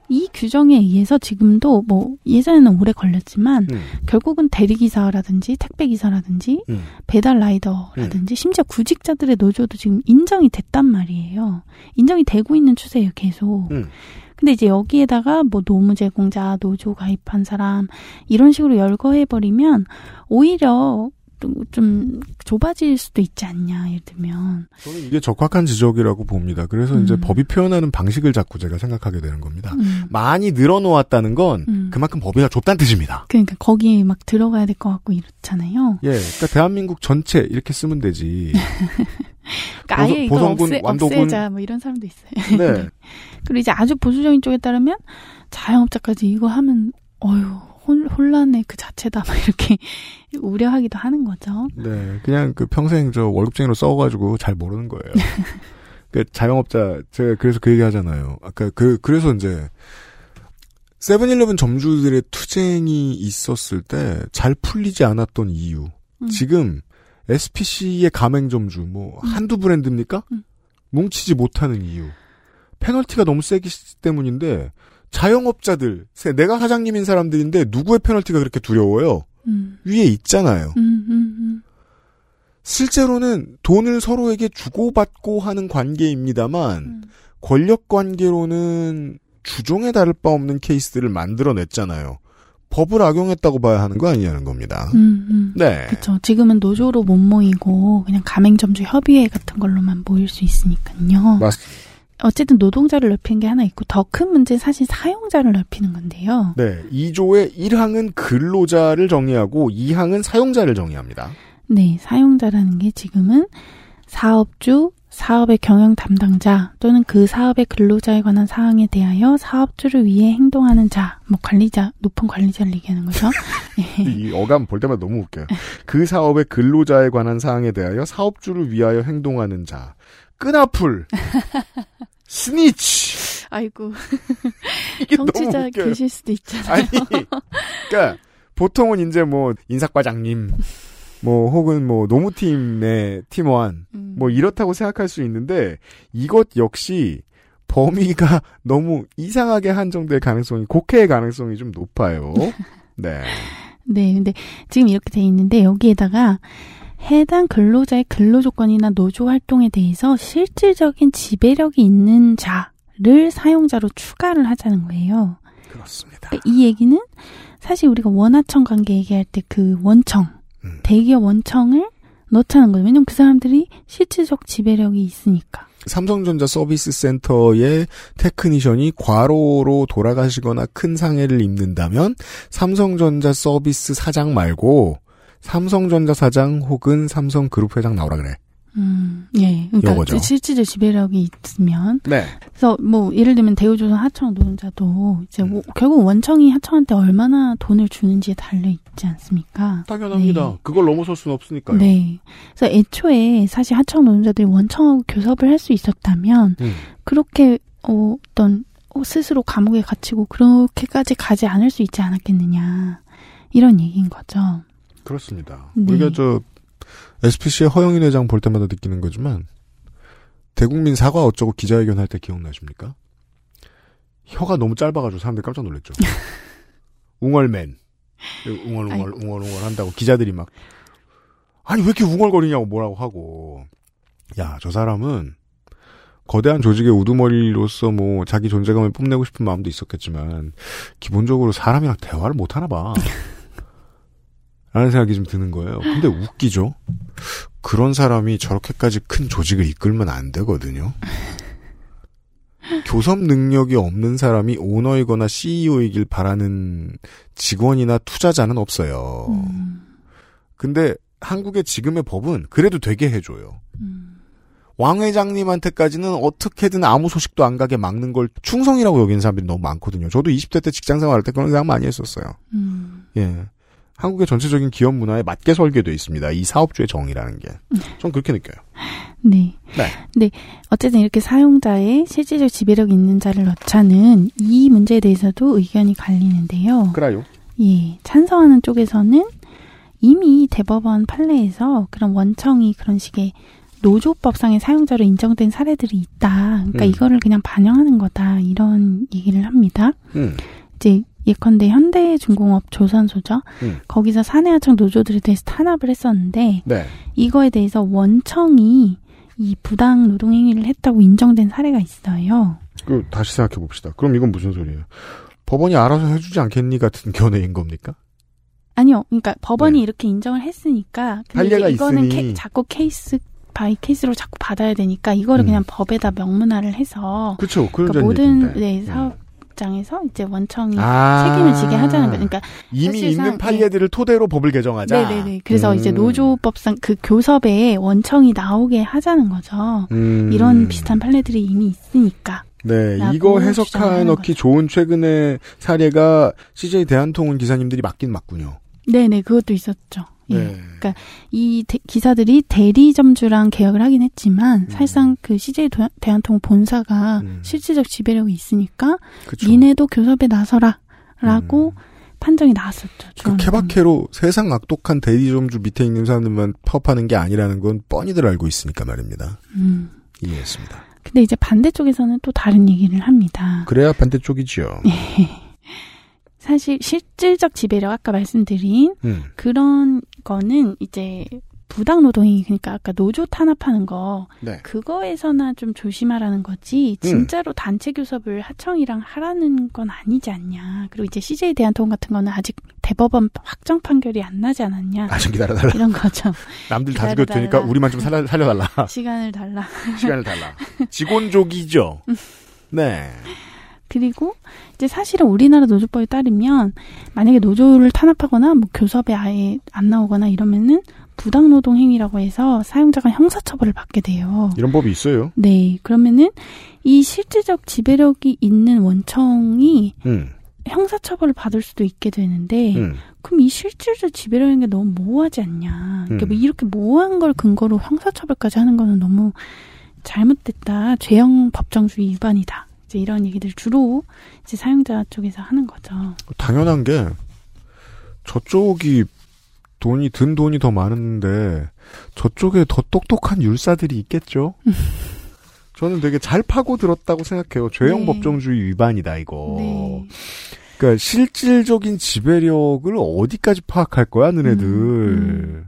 이 규정에 의해서 지금도 뭐 예전에는 오래 걸렸지만 음. 결국은 대리기사라든지 택배기사라든지 음. 배달 라이더라든지 심지어 구직자들의 노조도 지금 인정이 됐단 말이에요. 인정이 되고 있는 추세예요, 계속. 음. 근데 이제 여기에다가 뭐 노무 제공자, 노조 가입한 사람 이런 식으로 열거해 버리면 오히려 좀 좁아질 수도 있지 않냐, 예를 들면. 저는 이게 적확한 지적이라고 봅니다. 그래서 음. 이제 법이 표현하는 방식을 자꾸 제가 생각하게 되는 겁니다. 음. 많이 늘어놓았다는 건 음. 그만큼 범위가 좁다는 뜻입니다. 그러니까 거기에 막 들어가야 될 것 같고 이렇잖아요. 예, 그러니까 대한민국 전체 이렇게 쓰면 되지. 그러니까 아예 보성- 이거 보성군, 없애, 완도군. 뭐 이런 사람도 있어요. 네. 그리고 이제 아주 보수적인 쪽에 따르면 자영업자까지 이거 하면 어휴 혼, 혼란의 그 자체다 막 이렇게 우려하기도 하는 거죠. 네, 그냥 그 평생 저 월급쟁이로 써가지고 잘 모르는 거예요. 그 자영업자 제가 그래서 그 얘기 하잖아요. 아까 그 그래서 이제 세븐일레븐 점주들의 투쟁이 있었을 때 잘 풀리지 않았던 이유. 음. 지금 SPC의 가맹점주 뭐 한두 브랜드입니까? 음. 뭉치지 못하는 이유. 페널티가 너무 세기 때문인데 자영업자들, 세- 내가 사장님인 사람들인데 누구의 페널티가 그렇게 두려워요? 음. 위에 있잖아요. 음, 음, 음. 실제로는 돈을 서로에게 주고받고 하는 관계입니다만 음. 권력 관계로는 주종에 다를 바 없는 케이스들을 만들어냈잖아요. 법을 악용했다고 봐야 하는 거 아니냐는 겁니다. 음, 음. 네. 그렇죠. 지금은 노조로 못 모이고 그냥 가맹점주 협의회 같은 걸로만 모일 수 있으니까요. 맞습니다. 어쨌든 노동자를 넓히는 게 하나 있고 더 큰 문제는 사실 사용자를 넓히는 건데요. 네. 2조의 1항은 근로자를 정의하고 2항은 사용자를 정의합니다. 네, 사용자라는 게 지금은 사업주, 사업의 경영 담당자 또는 그 사업의 근로자에 관한 사항에 대하여 사업주를 위해 행동하는 자, 뭐 관리자, 높은 관리자를 얘기하는 거죠. 예. 이 어감 볼 때마다 너무 웃겨요. 그 사업의 근로자에 관한 사항에 대하여 사업주를 위하여 행동하는 자. 끈아풀. 스니치. 아이고. 정치자. 계실 수도 있잖아요. 아니, 그러니까 보통은 이제 뭐 인사과장님, 뭐 혹은 뭐 노무팀의 팀원, 음. 뭐 이렇다고 생각할 수 있는데 이것 역시 범위가 너무 이상하게 한정될 가능성이 곡해의 가능성이 좀 높아요. 네. 네, 근데 지금 이렇게 돼 있는데 여기에다가 해당 근로자의 근로 조건이나 노조 활동에 대해서 실질적인 지배력이 있는 자를 사용자로 추가를 하자는 거예요. 그렇습니다. 그러니까 이 얘기는 사실 우리가 원하청 관계 얘기할 때 그 원청, 음. 대기업 원청을 넣자는 거예요. 왜냐면 그 사람들이 실질적 지배력이 있으니까. 삼성전자 서비스 센터의 테크니션이 과로로 돌아가시거나 큰 상해를 입는다면 삼성전자 서비스 사장 말고 삼성전자 사장 혹은 삼성그룹 회장 나오라 그래. 음, 예. 그러니까 요거죠. 실질적 지배력이 있으면 네. 그래서 뭐 예를 들면 대우조선 하청 노동자도 이제 음. 뭐 결국 원청이 하청한테 얼마나 돈을 주는지에 달려 있지 않습니까? 당연합니다. 그걸 넘어설 수는 없으니까요. 네. 그래서 애초에 사실 하청 노동자들이 원청하고 교섭을 할 수 있었다면 음. 그렇게 어, 어떤 어, 스스로 감옥에 갇히고 그렇게까지 가지 않을 수 있지 않았겠느냐 이런 얘기인 거죠. 그렇습니다. 네. 우리가 저 SPC의 허영인 회장 볼 때마다 느끼는 거지만 대국민 사과 어쩌고 기자회견 할 때 기억나십니까? 혀가 너무 짧아가지고 사람들이 깜짝 놀랐죠. 웅얼맨. 웅얼 웅얼 웅얼 웅얼 한다고 기자들이 막 아니 왜 이렇게 웅얼거리냐고 뭐라고 하고 야 저 사람은 거대한 조직의 우두머리로서 뭐 자기 존재감을 뽐내고 싶은 마음도 있었겠지만 기본적으로 사람이랑 대화를 못 하나 봐. 라는 생각이 좀 드는 거예요. 근데 웃기죠? 그런 사람이 저렇게까지 큰 조직을 이끌면 안 되거든요. 교섭 능력이 없는 사람이 오너이거나 CEO이길 바라는 직원이나 투자자는 없어요. 음, 근데 한국의 지금의 법은 그래도 되게 해줘요. 왕 회장님한테까지는 어떻게든 아무 소식도 안 가게 막는 걸 충성이라고 여기는 사람들이 너무 많거든요. 저도 20대 때 직장 생활할 때 그런 생각 많이 했었어요. 음, 예. 한국의 전체적인 기업 문화에 맞게 설계되어 있습니다. 이 사업주의 정의라는 게. 전 그렇게 느껴요. 네. 네. 근데 어쨌든 이렇게 사용자의 실질적 지배력 있는 자를 넣자는 이 문제에 대해서도 의견이 갈리는데요. 그래요. 예, 찬성하는 쪽에서는 이미 대법원 판례에서 그런 원청이 그런 식의 노조법상의 사용자로 인정된 사례들이 있다. 그러니까 음. 이거를 그냥 반영하는 거다. 이런 얘기를 합니다. 음. 이제 예컨대 현대중공업 조선소죠. 음. 거기서 사내하청 노조들에 대해서 탄압을 했었는데 네. 이거에 대해서 원청이 이 부당 노동 행위를 했다고 인정된 사례가 있어요. 그 다시 생각해 봅시다. 그럼 이건 무슨 소리예요? 법원이 알아서 해주지 않겠니 같은 견해인 겁니까? 아니요. 그러니까 법원이 이렇게 인정을 했으니까 근데 이거는 있으니. 케- 자꾸 case by case로 자꾸 받아야 되니까 이거를 음. 그냥 법에다 명문화를 해서 그런 그러니까 전 모든 얘기인데. 네, 사업 장에서 이제 원청이 아. 책임을 지게 하자는 거예요. 그러니까 이미 있는 판례들을 토대로 법을 개정하자. 네네네. 그래서 음. 이제 노조법상 그 교섭에 원청이 나오게 하자는 거죠. 음. 이런 비슷한 판례들이 이미 있으니까. 네, 이거 해석하 넣기 좋은 최근의 사례가 CJ 대한통운 기사님들이 맞긴 맞군요. 네네, 그것도 있었죠. 예. 네. 그러니까 이 대- 기사들이 대리점주랑 계약을 하긴 했지만 사실상 그 CJ 도- 대한통운 본사가 실질적 지배력이 있으니까 그쵸. 니네도 교섭에 나서라라고 판정이 나왔었죠. 그. 케바케로 세상 악독한 대리점주 밑에 있는 사람들만 파업하는 게 아니라는 건 뻔히들 알고 있으니까 말입니다. 음. 이해했습니다. 근데 이제 반대쪽에서는 또 다른 얘기를 합니다. 그래야 반대쪽이지요. 사실 실질적 지배력 아까 말씀드린 음. 그런 거는 이제 부당 노동이 그러니까 아까 노조 탄압하는 거 네. 그거에서나 좀 조심하라는 거지 진짜로 단체 교섭을 하청이랑 하라는 건 아니지 않냐 그리고 이제 CJ 대한통운 같은 거는 아직 대법원 확정 판결이 안 나지 않았냐 아, 좀 기다려달라. 이런 거죠 남들 다. 죽여도 되니까 우리만 좀 살려, 살려달라. 시간을 달라 시간을 달라. 직원족이죠. 네. 그리고 이제 사실은 우리나라 노조법에 따르면 만약에 노조를 탄압하거나 뭐 교섭에 아예 안 나오거나 이러면은 부당 노동 행위라고 해서 사용자가 형사 처벌을 받게 돼요. 이런 법이 있어요. 네, 그러면은 이 실질적 지배력이 있는 원청이 음. 형사 처벌을 받을 수도 있게 되는데 음. 그럼 이 실질적 지배력인 게 너무 모호하지 않냐. 그러니까 음. 뭐 이렇게 모호한 걸 근거로 형사 처벌까지 하는 거는 너무 잘못됐다. 죄형 법정주의 위반이다. 이제 이런 얘기들 주로 이제 사용자 쪽에서 하는 거죠. 당연한 게 저쪽이 돈이 든 돈이 더 많은데 저쪽에 더 똑똑한 율사들이 있겠죠. 저는 되게 잘 파고 들었다고 생각해요. 죄형 네. 법정주의 위반이다 이거. 네. 그러니까 실질적인 지배력을 어디까지 파악할 거야, 너네들. 음,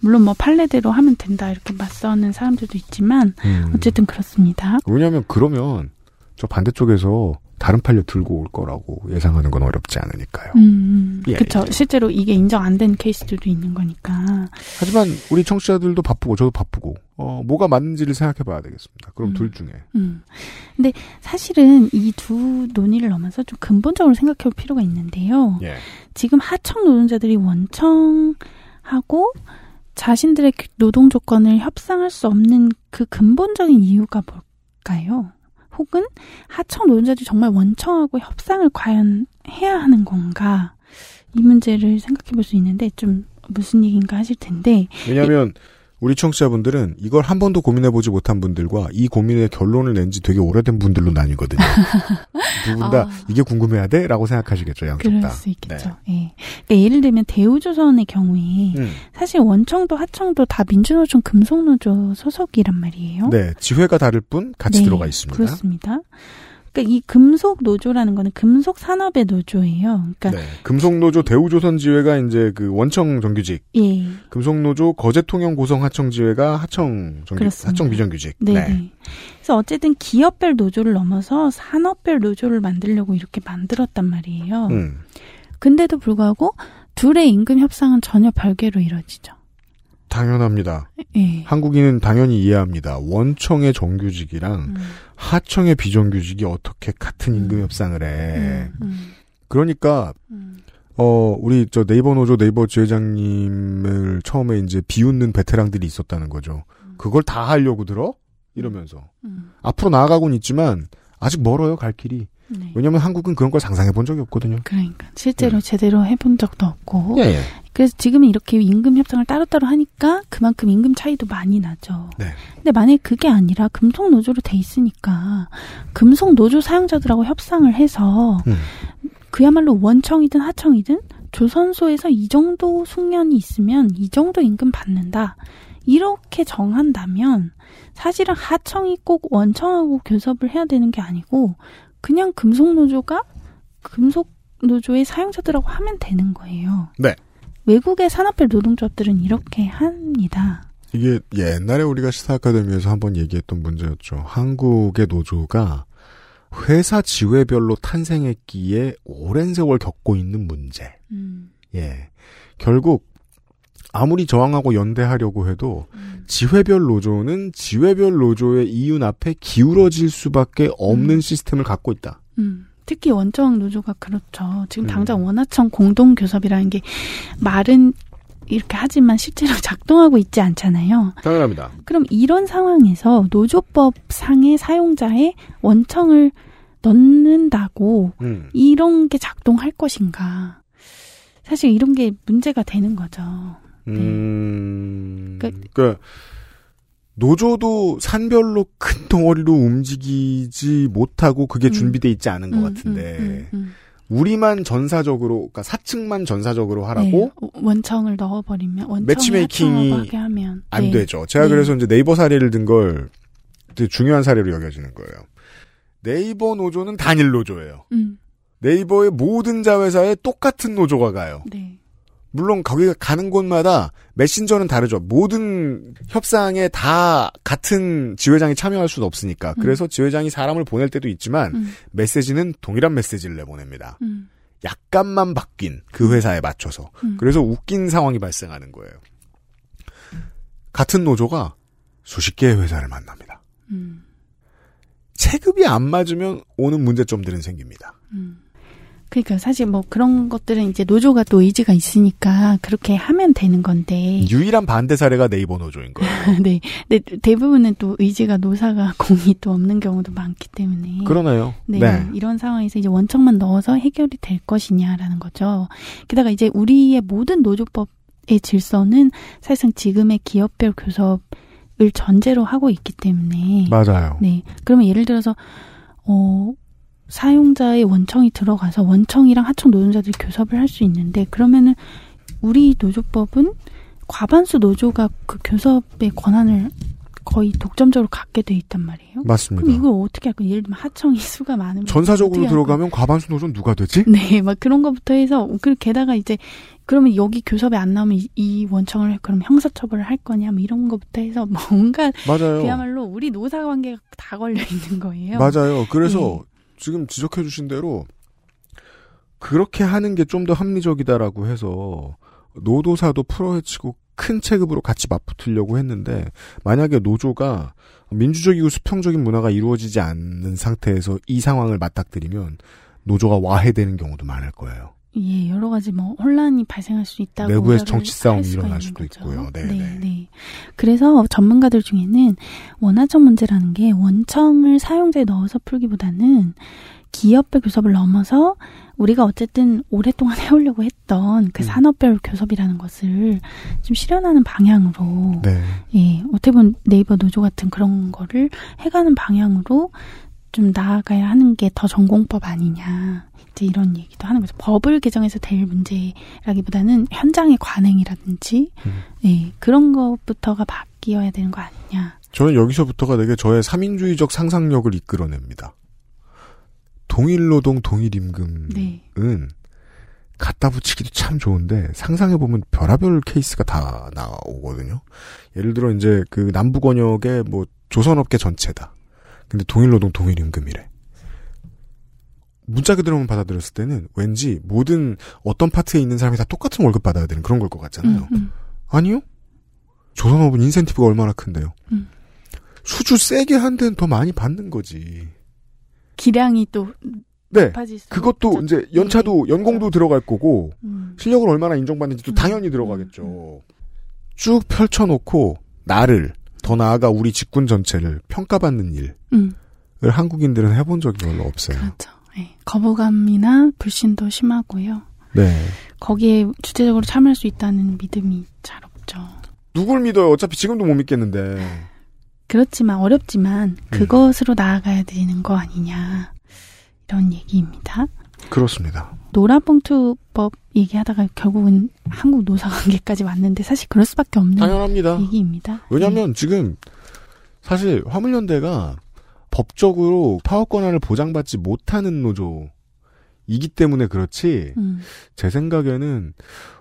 물론 뭐 판례대로 하면 된다 이렇게 맞서는 사람들도 있지만 음. 어쨌든 그렇습니다. 왜냐하면 그러면 저 반대쪽에서 다른 판례 들고 올 거라고 예상하는 건 어렵지 않으니까요. 음, 예, 그렇죠. 실제로 이게 인정 안 된 케이스들도 있는 거니까. 하지만 우리 청취자들도 바쁘고 저도 바쁘고 어, 뭐가 맞는지를 생각해봐야 되겠습니다. 그럼 음. 둘 중에 음. 근데 사실은 이 두 논의를 넘어서 좀 근본적으로 생각해 볼 필요가 있는데요. 예. 지금 하청 노동자들이 원청하고 자신들의 노동 조건을 협상할 수 없는 그 근본적인 이유가 뭘까요? 혹은 하청 노동자들이 정말 원청하고 협상을 과연 해야 하는 건가? 이 문제를 생각해 볼 수 있는데 좀 무슨 얘기인가 하실 텐데 왜냐하면 우리 청취자분들은 이걸 한 번도 고민해보지 못한 분들과 이 고민의 결론을 낸 지 되게 오래된 분들로 나뉘거든요. 두 분다 아. 이게 궁금해야 돼? 라고 생각하시겠죠, 양쪽 그럴 다. 수 있겠죠. 예. 그러니까 예를 들면 대우조선의 경우에 음. 사실 원청도 하청도 다 민주노총 금속노조 소속이란 말이에요. 네, 지회가 다를 뿐 같이 네, 들어가 있습니다. 그렇습니다. 그러니까 이 금속 노조라는 거는 금속 산업의 노조예요. 그러니까 네, 금속 노조 대우조선지회가 이제 그 원청 정규직, 예. 금속 노조 거제통영 고성 하청지회가 하청 정규, 그렇습니다. 하청 비정규직. 네. 네. 그래서 어쨌든 기업별 노조를 넘어서 산업별 노조를 만들려고 이렇게 만들었단 말이에요. 음. 근데도 불구하고 둘의 임금 협상은 전혀 별개로 이루어지죠. 당연합니다. 예. 한국인은 당연히 이해합니다. 원청의 정규직이랑 음. 하청의 비정규직이 어떻게 같은 임금 협상을 해. 음. 그러니까 어 우리 저 네이버 노조 네이버 지회장님을 처음에 이제 비웃는 베테랑들이 있었다는 거죠. 그걸 다 하려고 들어? 이러면서 음. 앞으로 나아가고는 있지만 아직 멀어요 갈 길이. 네. 왜냐하면 한국은 그런 걸 상상해 본 적이 없거든요. 그러니까 실제로 제대로 해본 적도 없고. 예, 예. 그래서 지금은 이렇게 임금 협상을 따로따로 하니까 그만큼 임금 차이도 많이 나죠. 네. 근데 만약에 그게 아니라 금속 노조로 돼 있으니까 금속 노조 사용자들하고 협상을 해서 음. 그야말로 원청이든 하청이든 조선소에서 이 정도 숙련이 있으면 이 정도 임금 받는다. 이렇게 정한다면 사실은 하청이 꼭 원청하고 교섭을 해야 되는 게 아니고 그냥 금속 노조가 금속 노조의 사용자들하고 하면 되는 거예요. 네. 외국의 산업별 노동조합들은 이렇게 합니다. 이게 옛날에 우리가 시사 아카데미에서 한번 얘기했던 문제였죠. 한국의 노조가 회사 지회별로 탄생했기에 오랜 세월 겪고 있는 문제. 음. 예. 결국 아무리 저항하고 연대하려고 해도 지회별 노조는 지회별 노조의 이윤 앞에 기울어질 수밖에 없는 시스템을 갖고 있다. 음. 특히 원청 노조가 그렇죠. 지금 음. 당장 원하청 공동 교섭이라는 게 말은 이렇게 하지만 실제로 작동하고 있지 않잖아요. 당연합니다. 그럼 이런 상황에서 노조법 상의 사용자의 원청을 넣는다고 음. 이런 게 작동할 것인가. 사실 이런 게 문제가 되는 거죠. 음. 그- 그러니까 노조도 산별로 큰 덩어리로 움직이지 못하고 그게 준비돼 있지 않은 것 음, 같은데 음, 음, 우리만 전사적으로 그러니까 사측만 전사적으로 음. 하라고 네, 원청을 넣어버리면 매치메이킹이 안 네. 되죠. 제가 네. 그래서 이제 네이버 사례를 든 걸 중요한 사례로 여겨지는 거예요. 네이버 노조는 단일 노조예요. 음, 네이버의 모든 자회사에 똑같은 노조가 가요. 네. 물론 거기 가는 곳마다 메신저는 다르죠. 모든 협상에 다 같은 지회장이 참여할 수는 없으니까. 음. 그래서 지회장이 사람을 보낼 때도 있지만 음, 메시지는 동일한 메시지를 내보냅니다. 음, 약간만 바뀐 그 회사에 맞춰서. 음. 그래서 웃긴 상황이 발생하는 거예요. 같은 노조가 수십 개의 회사를 만납니다. 음, 체급이 안 맞으면 오는 문제점들은 생깁니다. 음. 그러니까 사실 뭐 그런 것들은 이제 노조가 또 의지가 있으니까 그렇게 하면 되는 건데. 유일한 반대 사례가 네이버 노조인 거예요. 네. 근데 대부분은 또 의지가 노사가 공이 또 없는 경우도 많기 때문에. 그러네요. 네, 네. 이런 상황에서 이제 원청만 넣어서 해결이 될 것이냐라는 거죠. 게다가 이제 우리의 모든 노조법의 질서는 사실상 지금의 기업별 교섭 을 전제로 하고 있기 때문에. 맞아요. 네. 그러면 예를 들어서 어 사용자의 원청이 들어가서 원청이랑 하청 노동자들이 교섭을 할 수 있는데 그러면은 우리 노조법은 과반수 노조가 그 교섭의 권한을 거의 독점적으로 갖게 돼 있단 말이에요. 맞습니다. 그럼 이걸 어떻게 할까? 예를 들면 하청이 수가 많으면 전사적으로 들어가면 과반수 노조는 누가 되지? 네, 막 그런 것부터 해서 그리고 게다가 이제 그러면 여기 교섭에 안 나오면 이, 이 원청을 그럼 형사처벌을 할 거냐 뭐 이런 것부터 해서 뭔가 맞아요. 그야말로 우리 노사 관계가 다 걸려 있는 거예요. 맞아요. 그래서 네. 지금 지적해 주신 대로 그렇게 하는 게 좀 더 합리적이다라고 해서 노도사도 풀어헤치고 큰 체급으로 같이 맞붙으려고 했는데 만약에 노조가 민주적이고 수평적인 문화가 이루어지지 않는 상태에서 이 상황을 맞닥뜨리면 노조가 와해되는 경우도 많을 거예요. 예, 여러 가지 뭐 혼란이 발생할 수 있다고 내부에서 정치 싸움이 일어날 수도 거죠. 있고요. 네, 네, 네. 네. 그래서 전문가들 중에는 원하청 문제라는 게 원청을 사용자에 넣어서 풀기보다는 기업별 교섭을 넘어서 우리가 어쨌든 오랫동안 해오려고 했던 음. 그 산업별 교섭이라는 것을 좀 실현하는 방향으로 네. 예, 어떻게 보면 네이버 노조 같은 그런 거를 해가는 방향으로 좀 나아가야 하는 게 더 전공법 아니냐. 이제 이런 얘기도 하는 거죠. 법을 개정해서 될 문제라기보다는 현장의 관행이라든지, 음. 예, 그런 것부터가 바뀌어야 되는 거 아니냐. 저는 여기서부터가 되게 저의 삼인주의적 상상력을 이끌어냅니다. 동일노동 동일임금은 네. 갖다 붙이기도 참 좋은데 상상해 보면 별하별 케이스가 다 나오거든요. 예를 들어 이제 그 남부권역의 뭐 조선업계 전체다. 근데 동일노동 동일임금이래. 문자 그대로만 받아들였을 때는 왠지 모든 어떤 파트에 있는 사람이 다 똑같은 월급 받아야 되는 그런 걸 것 같잖아요. 음, 음. 아니요? 조선업은 인센티브가 얼마나 큰데요? 음. 수주 세게 한 데는 더 많이 받는 거지. 기량이 또 네. 그것도 있죠. 이제 연차도 연공도 들어갈 거고 음. 실력을 얼마나 인정받는지도 당연히 들어가겠죠. 쭉 펼쳐놓고 나를 더 나아가 우리 직군 전체를 평가받는 일을 음. 한국인들은 해본 적이 별로 없어요. 그렇죠. 예, 거부감이나 불신도 심하고요. 네. 거기에 주체적으로 참여할 수 있다는 믿음이 잘 없죠. 누굴 믿어요? 어차피 지금도 못 믿겠는데. 그렇지만 어렵지만 음. 그것으로 나아가야 되는 거 아니냐 이런 얘기입니다. 그렇습니다. 노란봉투법 얘기하다가 결국은 한국 노사관계까지 왔는데 사실 그럴 수밖에 없는 당연합니다. 얘기입니다. 왜냐하면 지금 사실 화물연대가 법적으로 파업 권한을 보장받지 못하는 노조이기 때문에 그렇지 음, 제 생각에는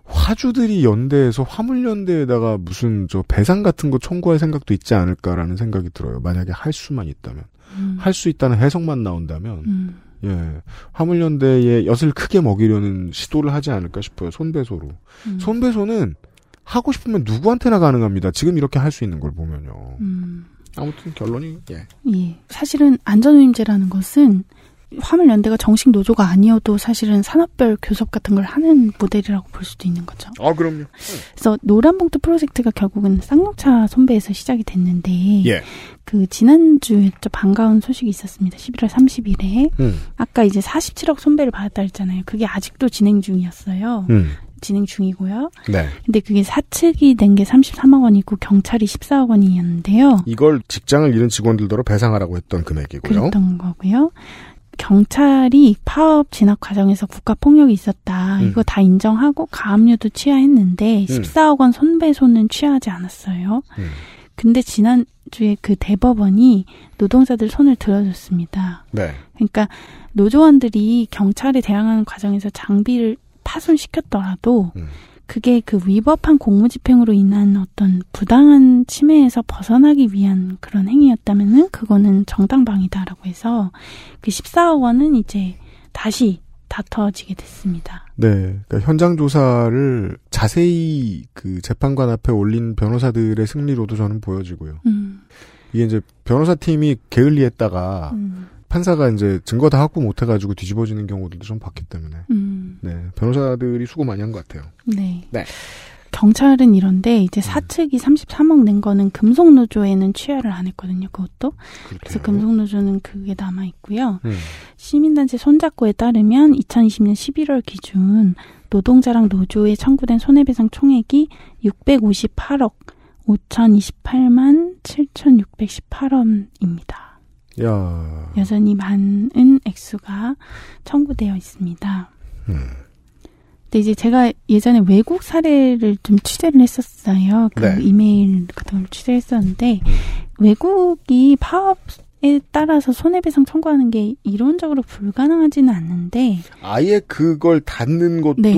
화주들이 연대에서 화물연대에다가 무슨 저 배상 같은 거 청구할 생각도 있지 않을까라는 생각이 들어요. 만약에 할 수만 있다면 음, 할수 있다는 해석만 나온다면 음, 예. 화물연대에 엿을 크게 먹이려는 시도를 하지 않을까 싶어요. 손배소로. 음. 손배소는 하고 싶으면 누구한테나 가능합니다. 지금 이렇게 할 수 있는 걸 보면요. 음. 아무튼 결론이 예. 예. 사실은 안전운임제라는 것은 화물연대가 정식 노조가 아니어도 사실은 산업별 교섭 같은 걸 하는 모델이라고 볼 수도 있는 거죠. 아 그럼요. 그래서 노란봉투 프로젝트가 결국은 쌍용차 선배에서 시작이 됐는데 예. 그 지난주였죠 반가운 소식이 있었습니다. 11월 30일에 음. 아까 이제 47억 손배를 받았다 했잖아요. 그게 아직도 진행 중이었어요. 음. 진행 중이고요. 네. 근데 그게 사측이 낸 게 33억 원이고 경찰이 14억 원이었는데요. 이걸 직장을 잃은 직원들더러 배상하라고 했던 금액이고요. 그랬던 거고요. 경찰이 파업 진압 과정에서 국가 폭력이 있었다. 음. 이거 다 인정하고 가압류도 취하했는데 14억 원 손배소는 취하지 않았어요. 음. 근데 지난주에 그 대법원이 노동자들 손을 들어줬습니다. 네. 그러니까 노조원들이 경찰에 대항하는 과정에서 장비를 파손시켰더라도 음. 그게 그 위법한 공무집행으로 인한 어떤 부당한 침해에서 벗어나기 위한 그런 행위였다면은 그거는 정당방위다라고 해서 그 14억 원은 이제 다시 다퉈지게 됐습니다. 네. 그러니까 현장 조사를 자세히 그 재판관 앞에 올린 변호사들의 승리로도 저는 보여지고요. 음, 이게 이제 변호사 팀이 게을리했다가 음, 판사가 이제 증거 다 확보 못 해가지고 뒤집어지는 경우들도 좀 봤기 때문에. 음, 네. 변호사들이 수고 많이 한 것 같아요. 네. 네. 경찰은 이런데 이제 사측이 33억 낸 거는 금속노조에는 취하를 안 했거든요. 그것도. 그래서 금속노조는 그게 남아 있고요. 음. 시민단체 손잡고에 따르면 2020년 11월 기준 노동자랑 노조에 청구된 손해배상 총액이 658억 5,028만 7,618원입니다. 야. 여전히 많은 액수가 청구되어 있습니다. 음. 근데 이제 제가 예전에 외국 사례를 좀 취재를 했었어요. 그 네. 이메일 같은 걸 취재했었는데 외국이 파업 에 따라서 손해배상 청구하는 게 이론적으로 불가능하지는 않는데 아예 그걸 닫는 것도 네.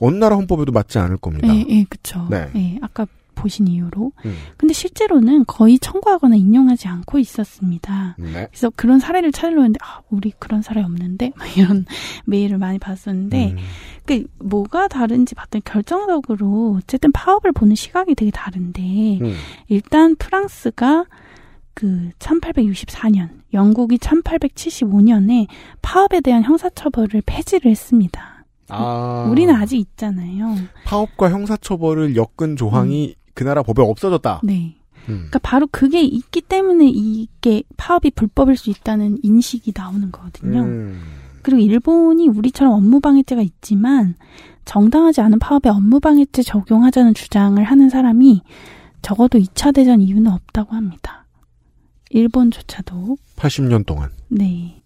어느 나라 헌법에도 맞지 않을 겁니다. 예, 예, 그쵸. 네. 예, 아까 보신 이유로. 음. 근데 실제로는 거의 청구하거나 인용하지 않고 있었습니다. 네. 그래서 그런 사례를 찾으려 했는데, 아, 우리 그런 사례 없는데? 막 이런 메일을 많이 받았었는데, 음. 그, 뭐가 다른지 봤더니 결정적으로, 어쨌든 파업을 보는 시각이 되게 다른데, 음. 일단 프랑스가 그 1864년, 영국이 1875년에 파업에 대한 형사처벌을 폐지를 했습니다. 아. 우리는 아직 있잖아요. 파업과 형사처벌을 엮은 조항이 그 나라 법에 없어졌다. 네. 음. 그러니까 바로 그게 있기 때문에 이게 파업이 불법일 수 있다는 인식이 나오는 거거든요. 음. 그리고 일본이 우리처럼 업무방해죄가 있지만 정당하지 않은 파업에 업무방해죄 적용하자는 주장을 하는 사람이 적어도 2차 대전 이유는 없다고 합니다. 일본조차도. 80년 동안. 네.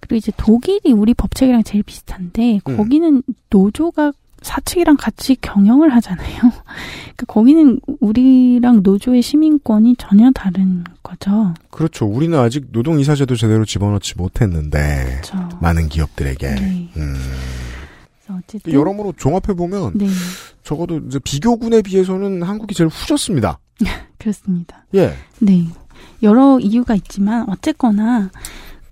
그리고 이제 독일이 우리 법칙이랑 제일 비슷한데 음. 거기는 노조가 사측이랑 같이 경영을 하잖아요. 그러니까 거기는 우리랑 노조의 시민권이 전혀 다른 거죠. 그렇죠. 우리는 아직 노동이사제도 제대로 집어넣지 못했는데 그렇죠. 많은 기업들에게. 네. 음. 어쨌든 여러모로 종합해 보면 네 적어도 이제 비교군에 비해서는 한국이 제일 후졌습니다. 그렇습니다. 예. 네 여러 이유가 있지만 어쨌거나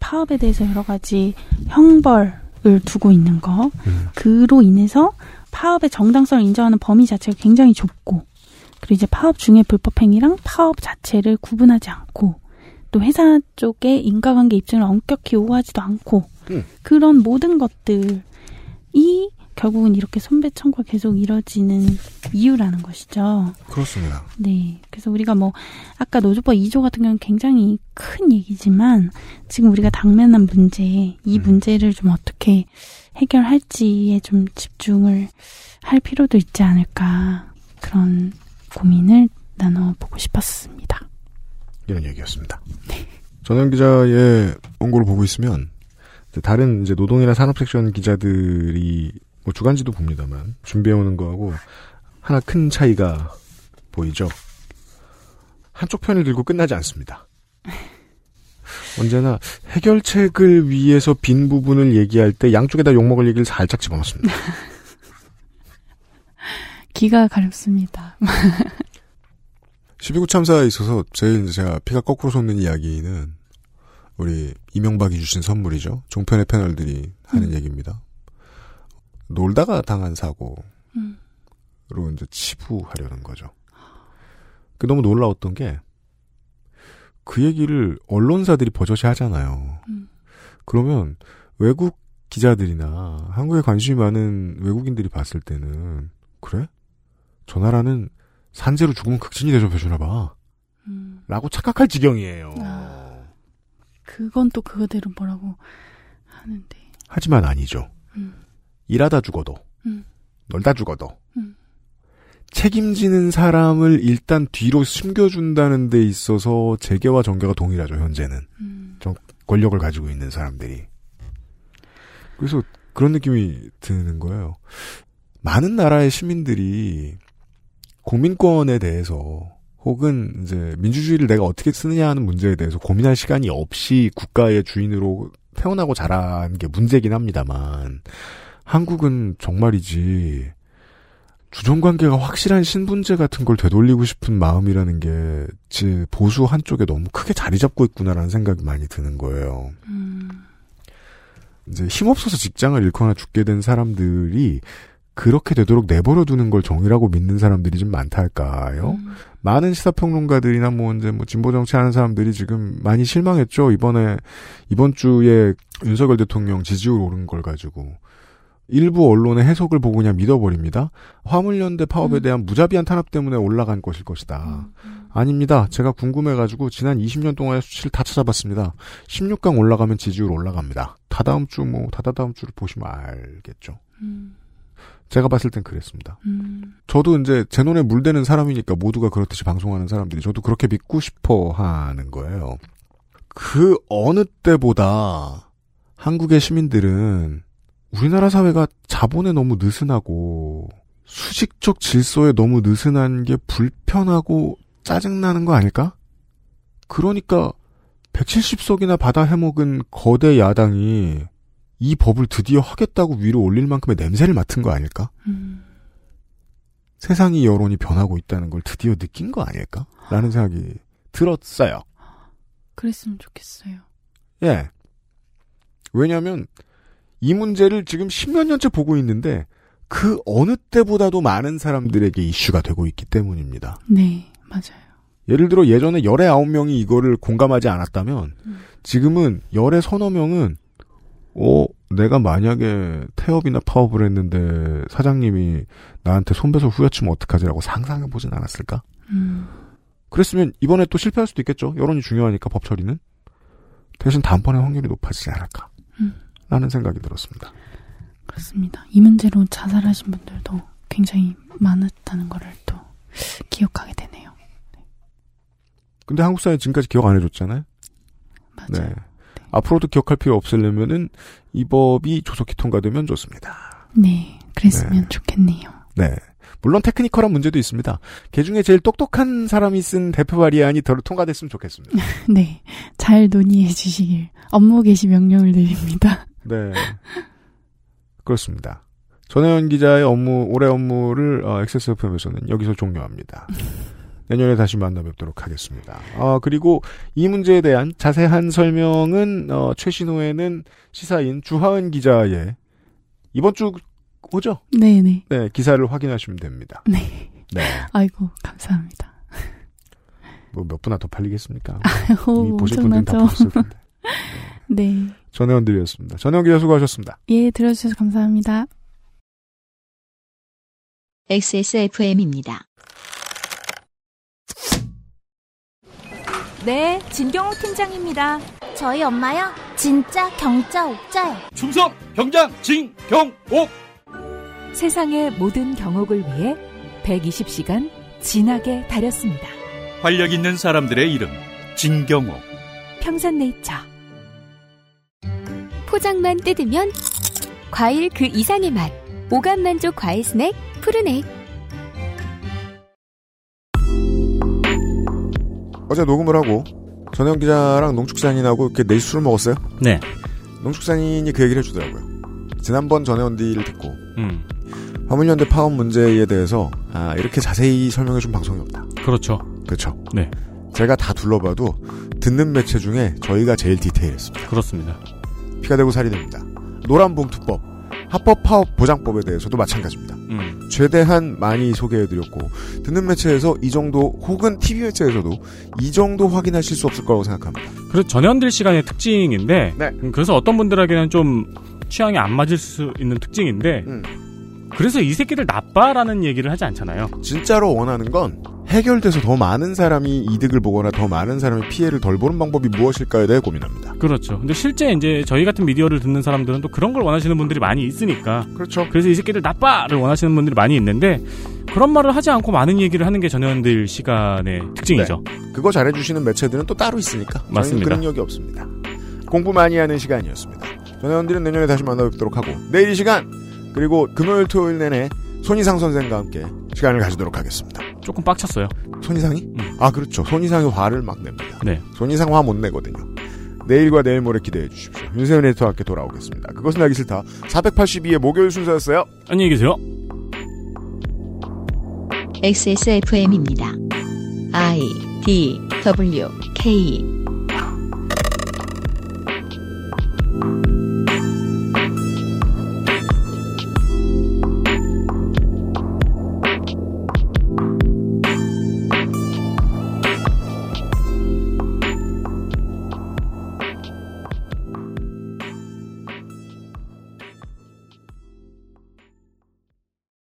파업에 대해서 여러 가지 형벌을 두고 있는 거 그로 인해서 파업의 정당성을 인정하는 범위 자체가 굉장히 좁고 그리고 이제 파업 중의 불법 행위랑 파업 자체를 구분하지 않고 또 회사 쪽의 인과관계 입증을 엄격히 요구하지도 않고 음. 그런 모든 것들이 결국은 이렇게 손배 청구가 계속 이뤄지는 이유라는 것이죠. 그렇습니다. 네. 그래서 우리가 뭐, 아까 노조법 2조 같은 경우는 굉장히 큰 얘기지만, 지금 우리가 당면한 문제, 이 문제를 좀 어떻게 해결할지에 좀 집중을 할 필요도 있지 않을까, 그런 고민을 나눠보고 싶었습니다. 이런 얘기였습니다. 전현 기자의 원고를 보고 있으면 다른 이제 노동이나 산업 섹션 기자들이 뭐 주간지도 봅니다만 준비해오는 거하고 하나 큰 차이가 보이죠. 한쪽 편을 들고 끝나지 않습니다. 언제나 해결책을 위해서 빈 부분을 얘기할 때 양쪽에다 욕먹을 얘기를 살짝 집어넣습니다. 기가 가렵습니다. 12구 참사에 있어서 제일 이제 제가 피가 거꾸로 솟는 이야기는 우리 이명박이 주신 선물이죠. 종편의 패널들이 하는 음. 얘기입니다. 놀다가 당한 사고로 음. 이제 치부하려는 거죠. 그 너무 놀라웠던 게 그 얘기를 언론사들이 버젓이 하잖아요. 음. 그러면 외국 기자들이나 한국에 관심이 많은 외국인들이 봤을 때는 그래? 저 나라는 산재로 죽으면 극진히 대접해주나 봐. 음. 라고 착각할 지경이에요. 아, 그건 또 그거대로 뭐라고 하는데. 하지만 아니죠. 음. 일하다 죽어도, 음. 놀다 죽어도, 음. 책임지는 사람을 일단 뒤로 숨겨준다는 데 있어서 재계와 정계가 동일하죠, 현재는. 음. 정- 권력을 가지고 있는 사람들이. 그래서 그런 느낌이 드는 거예요. 많은 나라의 시민들이 공민권에 대해서 혹은 이제 민주주의를 내가 어떻게 쓰느냐 하는 문제에 대해서 고민할 시간이 없이 국가의 주인으로 태어나고 자란 게 문제긴 합니다만 한국은 정말이지 주종 관계가 확실한 신분제 같은 걸 되돌리고 싶은 마음이라는 게 제 보수 한쪽에 너무 크게 자리 잡고 있구나라는 생각이 많이 드는 거예요. 음. 이제 힘없어서 직장을 잃거나 죽게 된 사람들이 그렇게 되도록 내버려 두는 걸 정의라고 믿는 사람들이 좀 많다 할까요? 음. 많은 시사평론가들이나 뭐 이제 뭐 진보 정치하는 사람들이 지금 많이 실망했죠. 이번에 이번 주에 윤석열 대통령 지지율 오른 걸 가지고 일부 언론의 해석을 보고 그냥 믿어버립니다. 화물연대 파업에 대한 무자비한 탄압 때문에 올라간 것일 것이다. 아닙니다. 제가 궁금해가지고 지난 20년 동안의 수치를 다 찾아봤습니다. 16강 올라가면 지지율 올라갑니다. 다다음 주 뭐 다다다음 주를 보시면 알겠죠. 음. 제가 봤을 땐 그랬습니다. 음. 저도 이제 제 눈에 물대는 사람이니까 모두가 그렇듯이 방송하는 사람들이 저도 그렇게 믿고 싶어 하는 거예요. 그 어느 때보다 한국의 시민들은 우리나라 사회가 자본에 너무 느슨하고 수직적 질서에 너무 느슨한 게 불편하고 짜증나는 거 아닐까? 그러니까 170석이나 받아 해먹은 거대 야당이 이 법을 드디어 하겠다고 위로 올릴 만큼의 냄새를 맡은 거 아닐까? 음. 세상이 여론이 변하고 있다는 걸 드디어 느낀 거 아닐까? 라는 생각이 들었어요. 그랬으면 좋겠어요. 예. 왜냐면, 이 문제를 지금 십몇 년째 보고 있는데, 그 어느 때보다도 많은 사람들에게 이슈가 되고 있기 때문입니다. 네, 맞아요. 예를 들어 예전에 열에 아홉 명이 이거를 공감하지 않았다면, 지금은 열에 서너 명은, 어, 내가 만약에 태업이나 파업을 했는데 사장님이 나한테 손배소 후려치면 어떡하지라고 상상해 보진 않았을까? 음. 그랬으면 이번에 또 실패할 수도 있겠죠. 여론이 중요하니까 법 처리는. 대신 다음번에 확률이 높아지지 않을까. 음. 라는 생각이 들었습니다. 그렇습니다. 이 문제로 자살하신 분들도 굉장히 많았다는 거를 또 기억하게 되네요. 근데 한국 사회 지금까지 기억 안 해줬잖아요. 맞아요. 네. 앞으로도 기억할 필요 없으려면은 이 법이 조속히 통과되면 좋습니다. 네, 그랬으면 네. 좋겠네요. 네. 물론 테크니컬한 문제도 있습니다. 개 중에 제일 똑똑한 사람이 쓴 대표 발의안이 더 통과됐으면 좋겠습니다. 네, 잘 논의해 주시길 업무 개시 명령을 드립니다. 네. 그렇습니다. 전혜연 기자의 업무, 올해 업무를 어, XSFM에서는 여기서 종료합니다. 내년에 다시 만나 뵙도록 하겠습니다. 아, 그리고 이 문제에 대한 자세한 설명은 어, 최신호에는 시사인 주하은 기자의 이번 주 오죠? 네네. 네, 기사를 확인하시면 됩니다. 네. 네. 아이고, 감사합니다. 뭐 몇 분나 더 팔리겠습니까? 오, 이미 보실 분들은 다. 보셨을 텐데. 네. 전혜원 드렸습니다. 전혜원 기자 수고하셨습니다. 예, 들어주셔서 감사합니다. XSFM입니다. 네, 진경호 팀장입니다. 저희 엄마요? 진짜 경자 옥자요. 충성 경장 진경옥 세상의 모든 경옥을 위해 120시간 진하게 다렸습니다. 활력 있는 사람들의 이름 진경옥 평산네이처. 포장만 뜯으면 과일 그 이상의 맛. 오감 만족 과일 스낵 푸르넥. 어제 녹음을 하고 전혜원 기자랑 농축산인하고 이렇게 넷이 술을 먹었어요. 네. 농축산인이 그 얘기를 해주더라고요. 지난번 전혜원 디를 듣고 음. 화물연대 파업 문제에 대해서 아, 이렇게 자세히 설명해준 방송이 없다. 그렇죠. 그렇죠. 네. 제가 다 둘러봐도 듣는 매체 중에 저희가 제일 디테일했습니다. 그렇습니다. 피가 되고 살이 됩니다. 노란봉투법, 합법 파업 보장법에 대해서도 마찬가지입니다. 음. 최대한 많이 소개해드렸고 듣는 매체에서 이 정도 혹은 TV 매체에서도 이 정도 확인하실 수 없을 거라고 생각합니다. 그래서 전현들 시간의 특징인데 네. 음, 그래서 어떤 분들에게는 좀 취향이 안 맞을 수 있는 특징인데 음. 그래서 이 새끼들 나빠라는 얘기를 하지 않잖아요. 진짜로 원하는 건 해결돼서 더 많은 사람이 이득을 보거나 더 많은 사람이 피해를 덜 보는 방법이 무엇일까에 대해 고민합니다. 그렇죠. 근데 실제 이제 저희 같은 미디어를 듣는 사람들은 또 그런 걸 원하시는 분들이 많이 있으니까. 그렇죠. 그래서 이 새끼들 나빠를 원하시는 분들이 많이 있는데 그런 말을 하지 않고 많은 얘기를 하는 게 전현들 시간의 특징이죠. 그거 잘해주시는 매체들은 또 따로 있으니까 맞습니다. 그런 적이 없습니다. 공부 많이 하는 시간이었습니다. 전혜원들은 내년에 다시 만나뵙도록 하고 내일 이 시간 그리고 금요일 토요일 내내 손희상 선생과 함께 시간을 가지도록 하겠습니다. 조금 빡쳤어요. 손희상이? 음. 아 그렇죠. 손희상이 화를 막 냅니다. 네. 손희상 화 못 내거든요. 내일과 내일 모레 기대해 주십시오. 윤세윤 에디터와 함께 돌아오겠습니다. 그것은 알기 싫다. 482의 목요일 순서였어요. 안녕히 계세요. XSFM입니다. I D W K